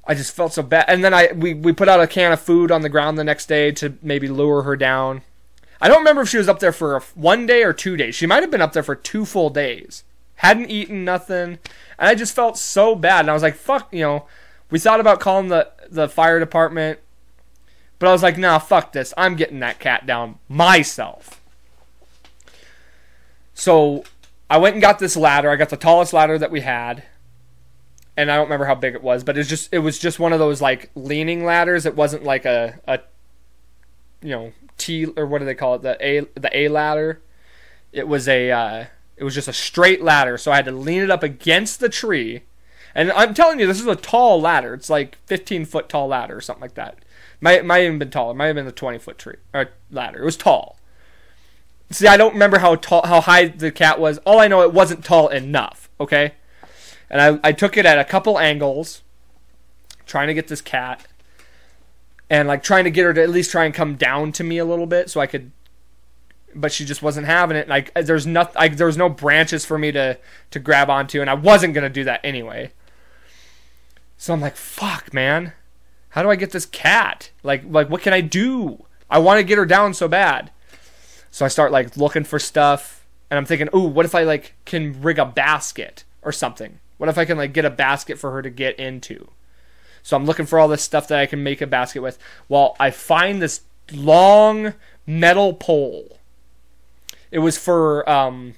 I just felt so bad. And then I we we put out a can of food on the ground the next day to maybe lure her down. I don't remember if she was up there for one day or two days. She might have been up there for two full days. Hadn't eaten nothing, and I just felt so bad. And I was like, "Fuck," you know. We thought about calling the the fire department, but I was like, "Nah, fuck this. I'm getting that cat down myself." So I went and got this ladder. I got the tallest ladder that we had, and I don't remember how big it was, but it's just it was just one of those like leaning ladders. It wasn't like a a you know T or what do they call it? The A the A ladder. It was a uh, it was just a straight ladder, so I had to lean it up against the tree. And I'm telling you, this is a tall ladder. It's like 15 foot tall ladder or something like that. Might might even been taller. Might have been a 20 foot tree or ladder. It was tall. See, I don't remember how tall, how high the cat was. All I know, it wasn't tall enough. Okay, and I I took it at a couple angles, trying to get this cat and like trying to get her to at least try and come down to me a little bit so I could but she just wasn't having it like there's nothing like there was no branches for me to to grab onto and I wasn't going to do that anyway. So I'm like, "Fuck, man. How do I get this cat? Like like what can I do? I want to get her down so bad." So I start like looking for stuff and I'm thinking, "Ooh, what if I like can rig a basket or something? What if I can like get a basket for her to get into?" So I'm looking for all this stuff that I can make a basket with. Well, I find this long metal pole. It was for, um,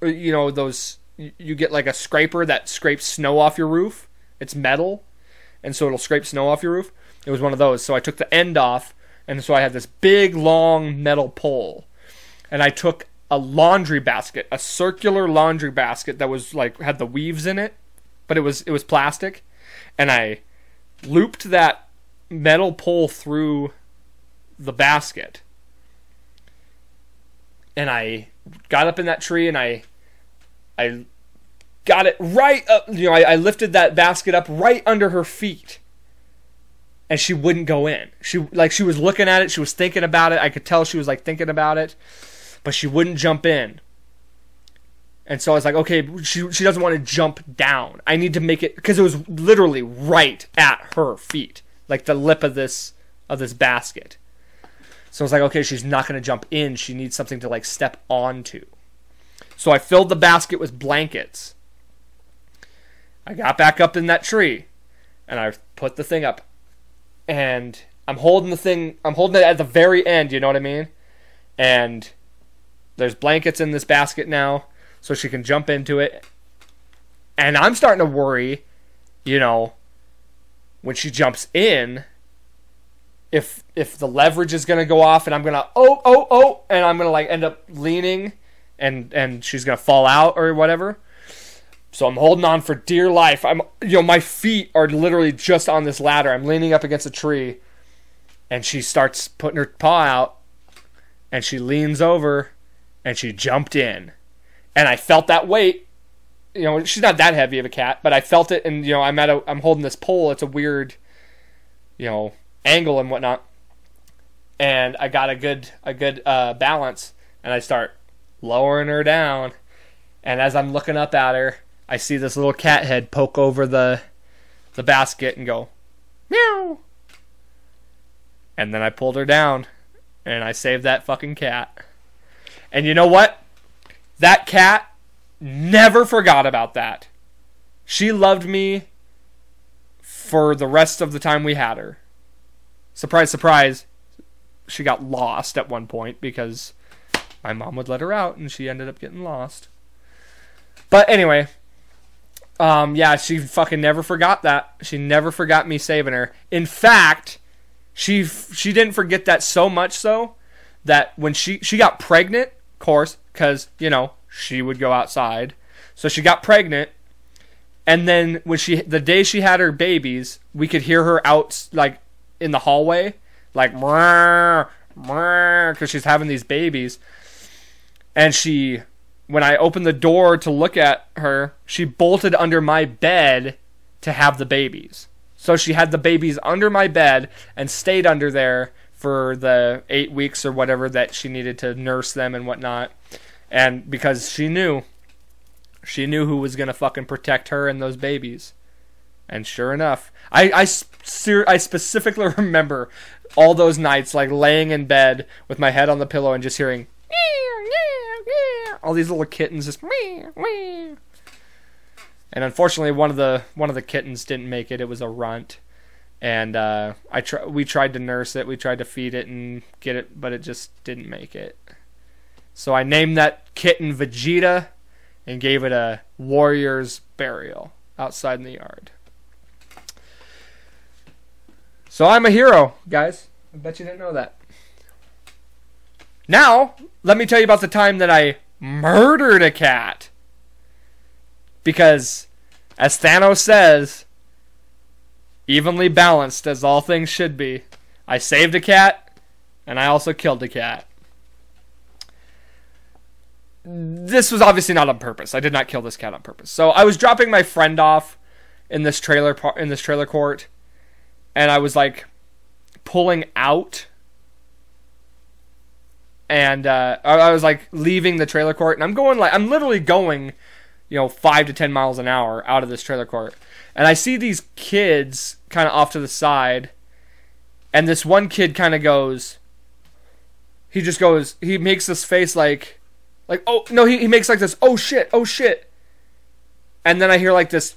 you know, those. You get like a scraper that scrapes snow off your roof. It's metal, and so it'll scrape snow off your roof. It was one of those. So I took the end off, and so I had this big long metal pole, and I took a laundry basket, a circular laundry basket that was like had the weaves in it, but it was it was plastic, and I looped that metal pole through the basket. And I got up in that tree and I I got it right up you know, I, I lifted that basket up right under her feet. And she wouldn't go in. She like she was looking at it, she was thinking about it. I could tell she was like thinking about it, but she wouldn't jump in. And so I was like, okay, she she doesn't want to jump down. I need to make it because it was literally right at her feet, like the lip of this of this basket. So I was like, okay, she's not going to jump in. She needs something to like step onto. So I filled the basket with blankets. I got back up in that tree, and I put the thing up, and I'm holding the thing. I'm holding it at the very end. You know what I mean? And there's blankets in this basket now so she can jump into it. And I'm starting to worry, you know, when she jumps in, if if the leverage is gonna go off and I'm gonna oh oh oh and I'm gonna like end up leaning and and she's gonna fall out or whatever. So I'm holding on for dear life. I'm you know my feet are literally just on this ladder. I'm leaning up against a tree, and she starts putting her paw out, and she leans over, and she jumped in and I felt that weight. You know, she's not that heavy of a cat, but I felt it, and you know, I'm at a, I'm holding this pole. It's a weird, you know, angle and whatnot, and I got a good, a good uh, balance, and I start lowering her down, And as I'm looking up at her, I see this little cat head poke over the the basket and go, meow. And then I pulled her down and I saved that fucking cat. And you know what? That cat never forgot about that. She loved me for the rest of the time we had her. Surprise, surprise, she got lost at one point because my mom would let her out and she ended up getting lost. But anyway, um, yeah, she fucking never forgot that. She never forgot me saving her. In fact, she she didn't forget that so much so that when she she got pregnant, of course, because you know she would go outside, so she got pregnant, and then when she the day she had her babies, we could hear her out like in the hallway, like because she's having these babies, and she when I opened the door to look at her, she bolted under my bed to have the babies. So she had the babies under my bed and stayed under there for the eight weeks or whatever that she needed to nurse them and whatnot. And because she knew, she knew who was going to fucking protect her and those babies. And sure enough, I, I, I specifically <laughs> remember all those nights like laying in bed with my head on the pillow and just hearing all these little kittens just and unfortunately one of the one of the kittens didn't make it. It was a runt. And uh, I tr- we tried to nurse it. We tried to feed it and get it but it just didn't make it so I named that kitten Vegeta and gave it a warrior's burial outside in the yard so I'm a hero guys I bet you didn't know that now, let me tell you about the time that I murdered a cat. Because, as Thanos says, evenly balanced as all things should be. I saved a cat, and I also killed a cat. This was obviously not on purpose. I did not kill this cat on purpose. So I was dropping my friend off in this trailer in this trailer court, and I was like pulling out and uh, I was like leaving the trailer court, and I'm going like I'm literally going, you know, five to ten miles an hour out of this trailer court, and I see these kids kind of off to the side, and this one kid kind of goes, he just goes, he makes this face like, like oh no, he he makes like this oh shit oh shit, and then I hear like this,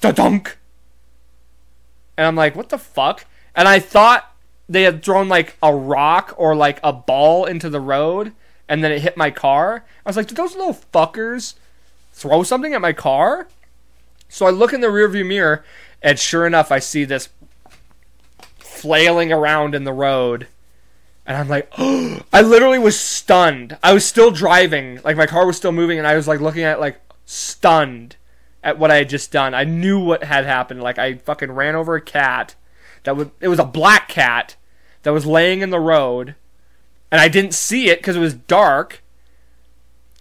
dunk, and I'm like what the fuck, and I thought they had thrown like a rock or like a ball into the road and then it hit my car. I was like, did those little fuckers throw something at my car? So I look in the rearview mirror and sure enough I see this flailing around in the road. And I'm like, oh, <gasps> I literally was stunned. I was still driving, like my car was still moving, and I was like looking at like stunned at what I had just done. I knew what had happened. Like I fucking ran over a cat that was it was a black cat that was laying in the road, and I didn't see it because it was dark.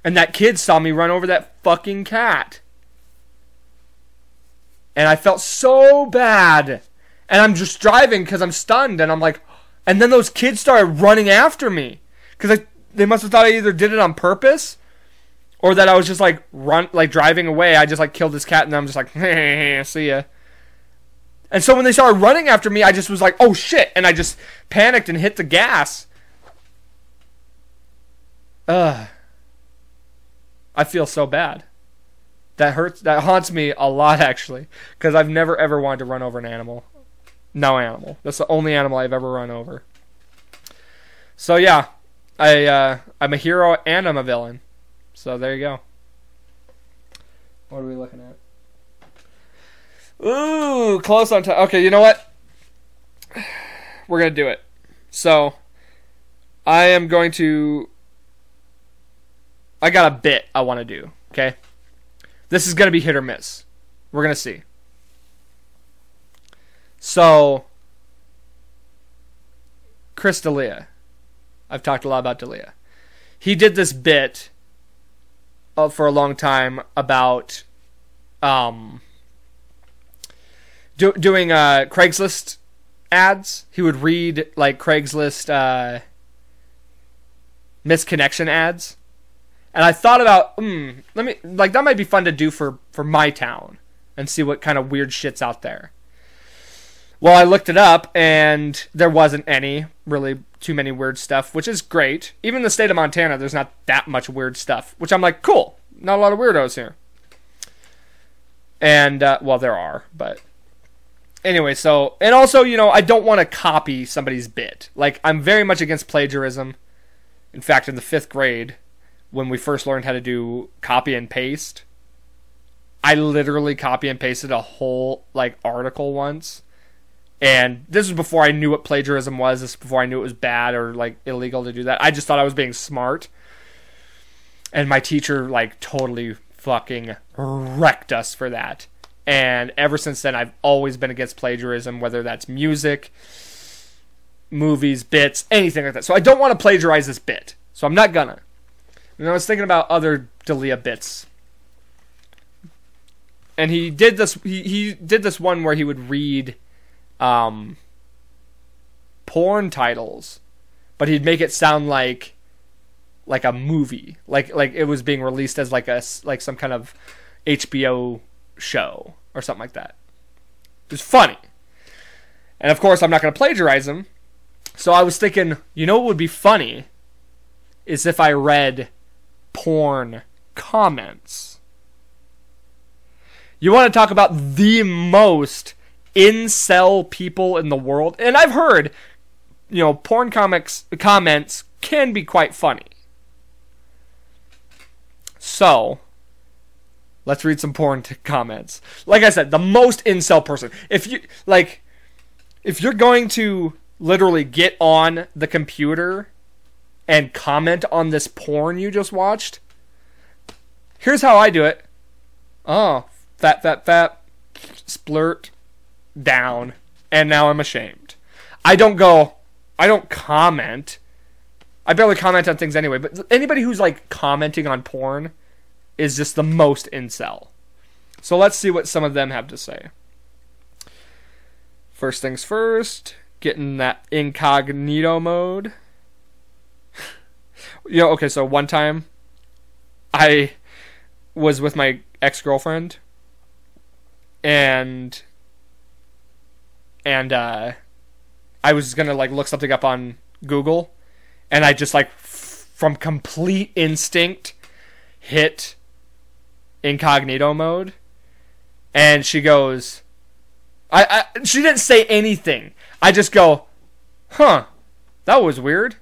And that kid saw me run over that fucking cat. And I felt so bad. And I'm just driving because I'm stunned. And I'm like, and then those kids started running after me. Because they must have thought I either did it on purpose or that I was just like run, like driving away. I just like killed this cat and I'm just like, <laughs> see ya. And so when they started running after me, I just was like, oh shit. And I just panicked and hit the gas. Ugh. I feel so bad. That hurts. That haunts me a lot, <laughs> actually. Because I've never ever wanted to run over an animal. No animal. That's the only animal I've ever run over. So yeah, I uh, I'm a hero and I'm a villain. So there you go. What are we looking at? Ooh, close on time. Okay, you know what? We're gonna do it. So, I am going to. I got a bit I want to do. Okay, this is gonna be hit or miss. We're gonna see. So, Chris D'Elia. I've talked a lot about D'Elia. He did this bit uh, for a long time about um do, doing uh, Craigslist ads. He would read like Craigslist uh, misconnection ads, And I thought about, hmm, let me like that might be fun to do for for my town and see what kind of weird shit's out there. Well, I looked it up and there wasn't any really too many weird stuff, which is great. Even in the state of Montana, there's not that much weird stuff, which I'm like, cool. Not a lot of weirdos here. And uh, well, there are, but anyway. So and also, you know, I don't want to copy somebody's bit. Like I'm very much against plagiarism. In fact, in the fifth grade, when we first learned how to do copy and paste, I literally copy and pasted a whole like article once and this was before I knew what plagiarism was. This before I knew it was bad or like illegal to do that. I just thought I was being smart. And my teacher like totally fucking wrecked us for that. And ever since then I've always been against plagiarism, whether that's music, movies, bits, anything like that. So I don't want to plagiarize this bit. So I'm not gonna. And I was thinking about other D'Elia bits. And he did this he, he did this one where he would read um, porn titles, but he'd make it sound like like a movie, like like it was being released as like a like some kind of HBO show or something like that. It was funny, and of course I'm not going to plagiarize him. So I was thinking, you know what would be funny is if I read porn comments. You want to talk about the most incel people in the world. And I've heard, you know, porn comics comments can be quite funny. So, let's read some porn t- comments. Like I said, the most incel person. If you like if you're going to literally get on the computer and comment on this porn you just watched, here's how I do it. Oh, fat, fat, fat, splurt, down, and now I'm ashamed. I don't go, I don't comment. I barely comment on things anyway, but anybody who's like commenting on porn is just the most incel. So let's see what some of them have to say. First things first, getting that incognito mode. <laughs> you know, okay, so one time I was with my ex girlfriend and and uh, I was gonna like look something up on Google, and I just like f- from complete instinct hit incognito mode, and she goes, I, I she didn't say anything. I just go, huh, that was weird.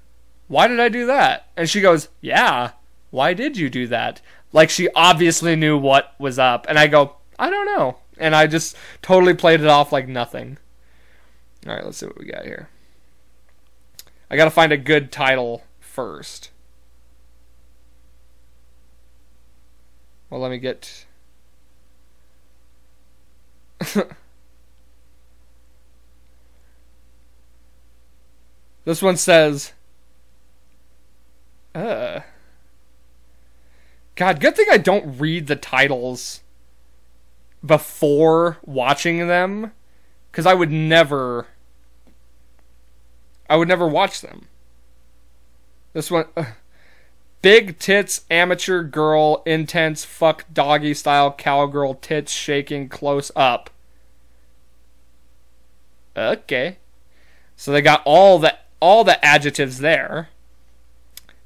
Why did I do that? And she goes, yeah, why did you do that? Like she obviously knew what was up, and I go, I don't know, and I just totally played it off like nothing. All right, let's see what we got here. I got to find a good title first. Well, let me get. <laughs> this one says. Uh. God, good thing I don't read the titles before watching them because I would never. I would never watch them. This one. Uh, big tits, amateur girl, intense, fuck doggy style, cowgirl, tits shaking close up. Okay. So they got all the all the adjectives there.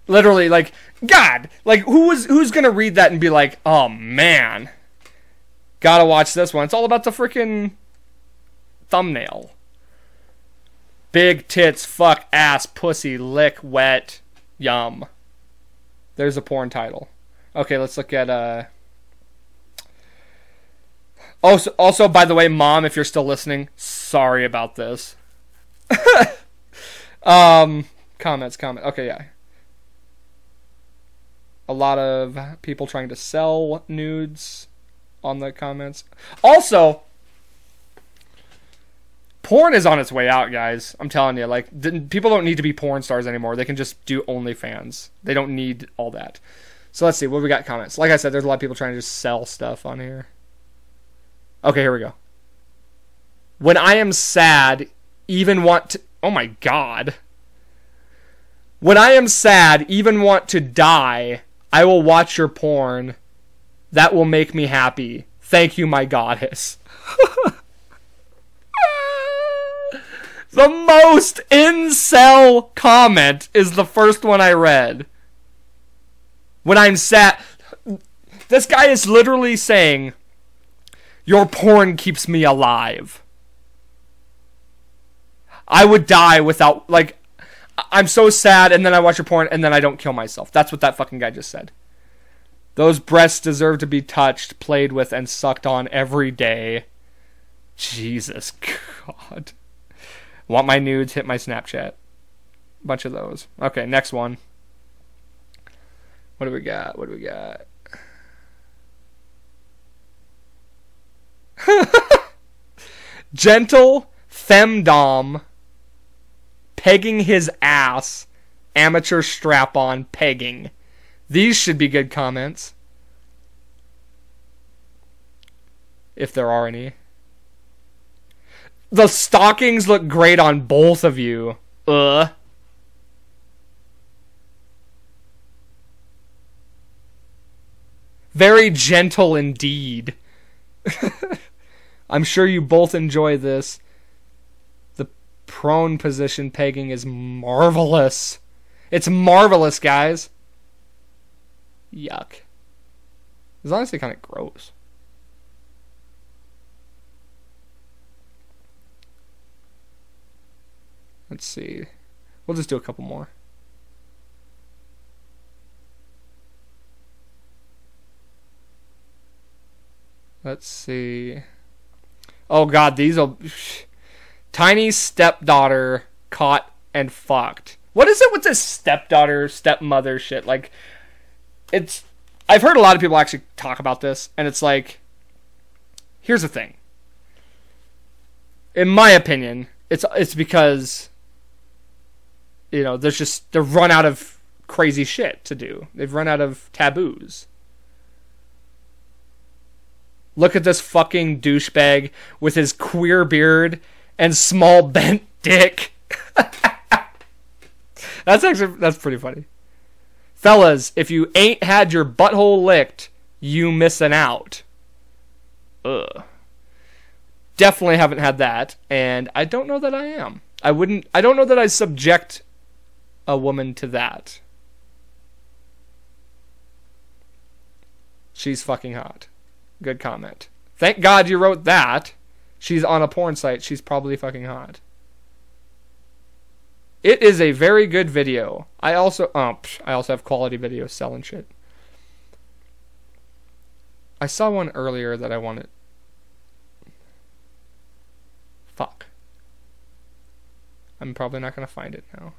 Literally, like, God, like who was who's gonna read that and be like, oh man, gotta watch this one. It's all about the freaking thumbnail. Big tits, fuck, ass, pussy, lick, wet, yum. There's a porn title. Okay, let's look at uh Also also by the way, mom, if you're still listening, sorry about this. <laughs> um comments, comment. Okay, yeah. A lot of people trying to sell nudes on the comments. Also, porn is on its way out, guys. I'm telling you, like people don't need to be porn stars anymore. They can just do OnlyFans. They don't need all that. So let's see what we got comments. Like I said, there's a lot of people trying to just sell stuff on here. Okay, here we go. When I am sad, even want to Oh my god. When I am sad, even want to die, I will watch your porn. That will make me happy. Thank you, my goddess. <laughs> the most incel comment is the first one I read. When I'm sat. This guy is literally saying, Your porn keeps me alive. I would die without, like, I'm so sad, and then I watch your porn, and then I don't kill myself. That's what that fucking guy just said. Those breasts deserve to be touched, played with, and sucked on every day. Jesus <laughs> God. Want my nudes? Hit my Snapchat. Bunch of those. Okay, next one. What do we got? What do we got? <laughs> Gentle femdom pegging his ass, amateur strap on pegging. These should be good comments. If there are any. The stockings look great on both of you. Uh. Very gentle indeed. <laughs> I'm sure you both enjoy this The prone position pegging is marvelous. It's marvelous, guys. Yuck. It's honestly kind of gross. Let's see. We'll just do a couple more. Let's see. Oh god, these will <sighs> Tiny stepdaughter caught and fucked. What is it with this stepdaughter, stepmother shit? Like, it's. I've heard a lot of people actually talk about this, and it's like. Here's the thing. In my opinion, it's it's because. You know, there's just they've run out of crazy shit to do. They've run out of taboos. Look at this fucking douchebag with his queer beard and small <laughs> bent dick. <laughs> that's actually that's pretty funny. Fellas, if you ain't had your butthole licked, you missing out. Ugh. Definitely haven't had that, and I don't know that I am. I wouldn't I don't know that I subject a woman to that. She's fucking hot. Good comment. Thank God you wrote that she's on a porn site, she's probably fucking hot. It is a very good video. I also oh, I also have quality videos selling shit. I saw one earlier that I wanted. Fuck. I'm probably not to find it now.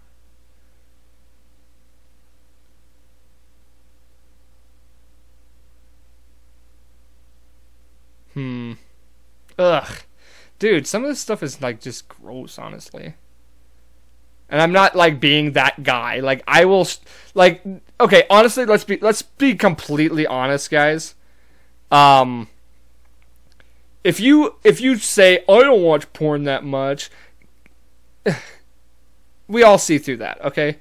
Hmm. Ugh dude, some of this stuff is like just gross, honestly. And I'm not like being that guy. Like I will like okay, honestly, let's be let's be completely honest, guys. Um if you if you say I don't watch porn that much, <sighs> we all see through that, okay?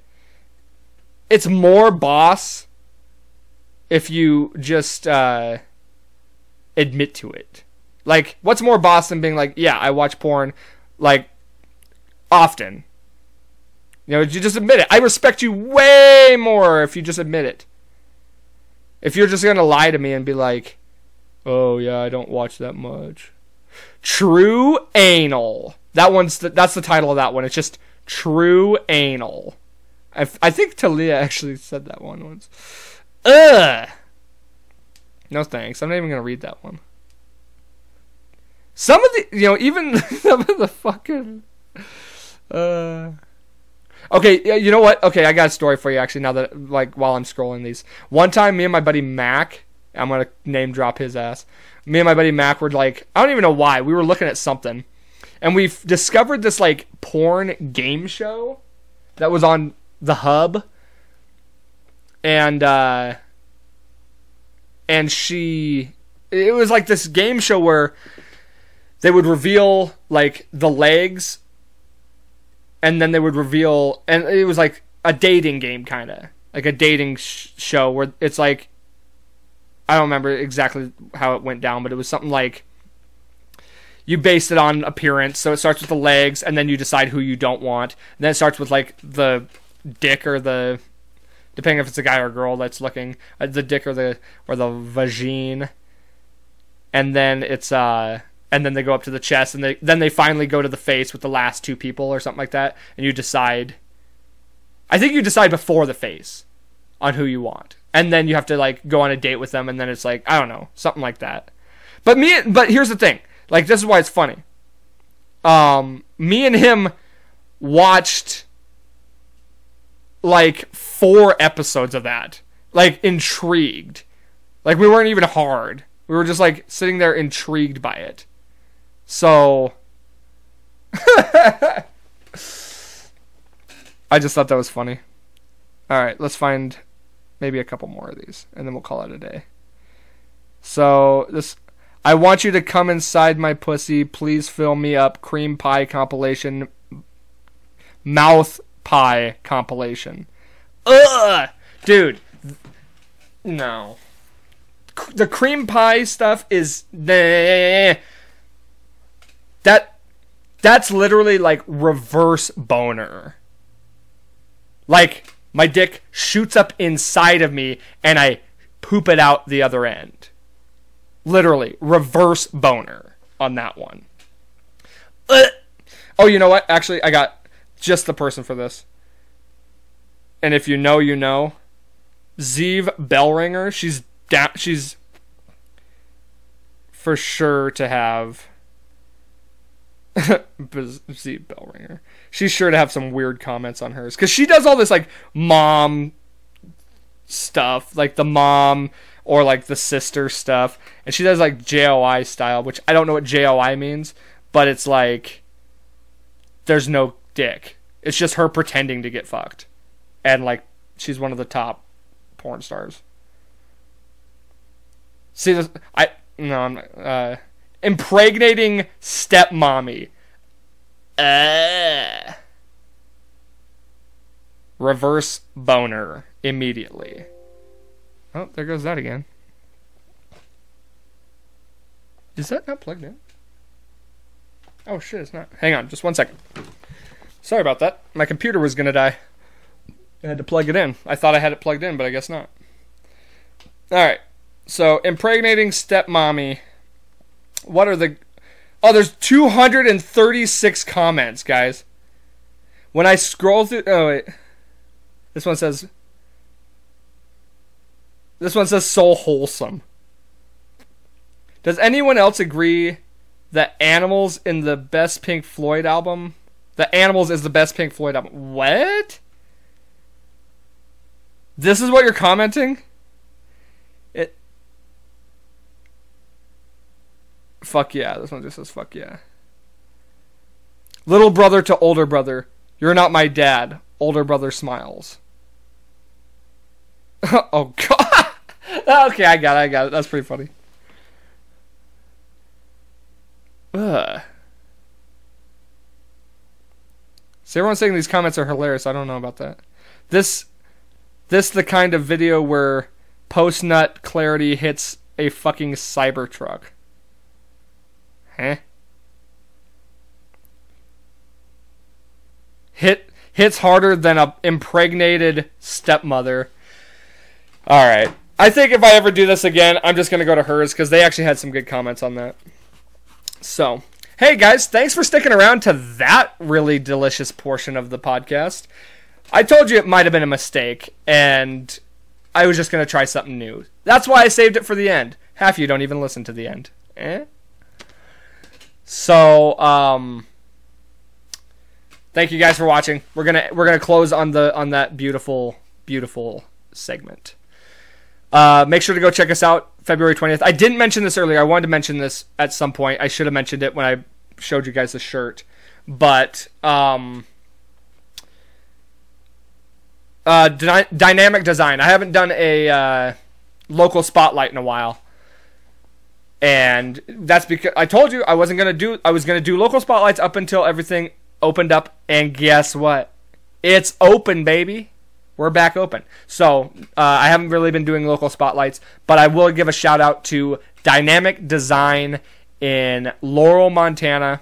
It's more boss if you just uh admit to it. Like, what's more boss than being like, yeah, I watch porn, like, often. You know, you just admit it. I respect you way more if you just admit it. If you're just gonna lie to me and be like, oh yeah, I don't watch that much. True anal. That one's the, that's the title of that one. It's just true anal. I, I think Talia <laughs> actually said that one once. Ugh. No thanks. I'm not even gonna read that one. Some of the, you know, even <laughs> some of the fucking. Uh, okay, you know what? Okay, I got a story for you actually. Now that like while I'm scrolling these, one time me and my buddy Mac, I'm gonna name drop his ass. Me and my buddy Mac were like, I don't even know why. We were looking at something, and we've discovered this like porn game show that was on the hub, and uh, and she, it was like this game show where they would reveal like the legs and then they would reveal and it was like a dating game kind of like a dating sh- show where it's like I don't remember exactly how it went down, but it was something like you base it on appearance. So it starts with the legs, and then you decide who you don't want. And then it starts with like the dick or the depending if it's a guy or a girl that's looking uh, the dick or the or the vagine. And then it's uh and then they go up to the chest and they then they finally go to the face with the last two people or something like that and you decide I think you decide before the face on who you want. And then you have to like go on a date with them and then it's like I don't know, something like that. But me but here's the thing. Like this is why it's funny. Um me and him watched like four episodes of that. Like intrigued. Like we weren't even hard. We were just like sitting there intrigued by it. So <laughs> I just thought that was funny. All right, let's find maybe a couple more of these and then we'll call it a day. So this I want you to come inside my pussy. Please fill me up. Cream pie compilation. Mouth pie compilation. Ugh, dude. No. The cream pie stuff is that. That's literally like reverse boner. Like my dick shoots up inside of me and I poop it out the other end. Literally, reverse boner on that one. Uh, oh, you know what? Actually, I got just the person for this. And if you know, you know. Xev Bellringer. She's down. She's for sure to have. <laughs> Xev Bellringer. She's sure to have some weird comments on hers because she does all this like mom stuff, like the mom or like the sister stuff. And she does like JOI style, which I don't know what JOI means, but it's like there's no dick. It's just her pretending to get fucked. And like she's one of the top porn stars. See this I no, I'm uh impregnating stepmommy. Uh reverse boner immediately. Oh, there goes that again. Is that not plugged in? Oh shit, it's not. Hang on, just one second. Sorry about that. My computer was gonna die. I had to plug it in. I thought I had it plugged in, but I guess not. Alright. So, impregnating stepmommy. What are the. Oh, there's 236 comments, guys. When I scroll through. Oh, wait. This one says this one says so wholesome. Does anyone else agree that Animals in the best Pink Floyd album? The Animals is the best Pink Floyd album. What? This is what you're commenting? It Fuck yeah. This one just says fuck yeah. Little brother to older brother. You're not my dad. Older brother smiles. <laughs> oh god. <laughs> okay, I got it. I got it. That's pretty funny. Ugh. See, everyone's saying these comments are hilarious. I don't know about that. This, this the kind of video where post nut clarity hits a fucking Cybertruck. Huh? Hit hits harder than a impregnated stepmother. All right. I think if I ever do this again, I'm just going to go to hers because they actually had some good comments on that. So, hey guys, thanks for sticking around to that really delicious portion of the podcast. I told you it might have been a mistake, and I was just going to try something new. That's why I saved it for the end. Half you don't even listen to the end. Eh? So, um, thank you guys for watching. We're gonna we're gonna close on the on that beautiful beautiful segment. Uh, make sure to go check us out February 20th. I didn't mention this earlier. I wanted to mention this at some point. I should have mentioned it when I showed you guys the shirt. But um, uh, dy- dynamic design. I haven't done a uh, local spotlight in a while. And that's because I told you I wasn't gonna do. I was gonna do local spotlights up until everything opened up. And guess what? It's open, baby. We're back open. So uh, I haven't really been doing local spotlights, but I will give a shout out to Dynamic Design in Laurel, Montana.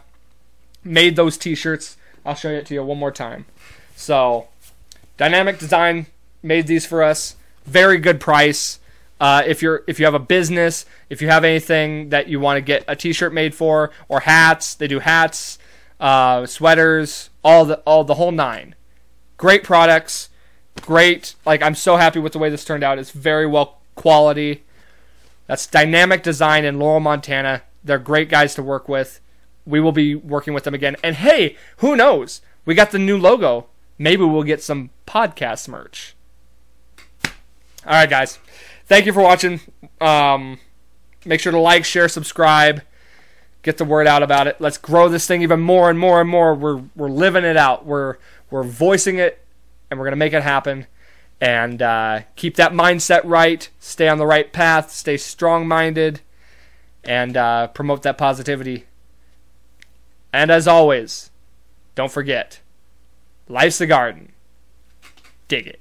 Made those T-shirts. I'll show it to you one more time. So Dynamic Design made these for us. Very good price. Uh, if you're if you have a business, if you have anything that you want to get a T-shirt made for, or hats, they do hats, uh, sweaters, all the all the whole nine. Great products, great. Like I'm so happy with the way this turned out. It's very well quality. That's Dynamic Design in Laurel, Montana. They're great guys to work with. We will be working with them again. And hey, who knows? We got the new logo. Maybe we'll get some podcast merch. All right, guys. Thank you for watching. Um, make sure to like, share, subscribe. Get the word out about it. Let's grow this thing even more and more and more. We're we're living it out. We're we're voicing it, and we're gonna make it happen. And uh, keep that mindset right. Stay on the right path. Stay strong-minded, and uh, promote that positivity. And as always, don't forget, life's a garden. Dig it.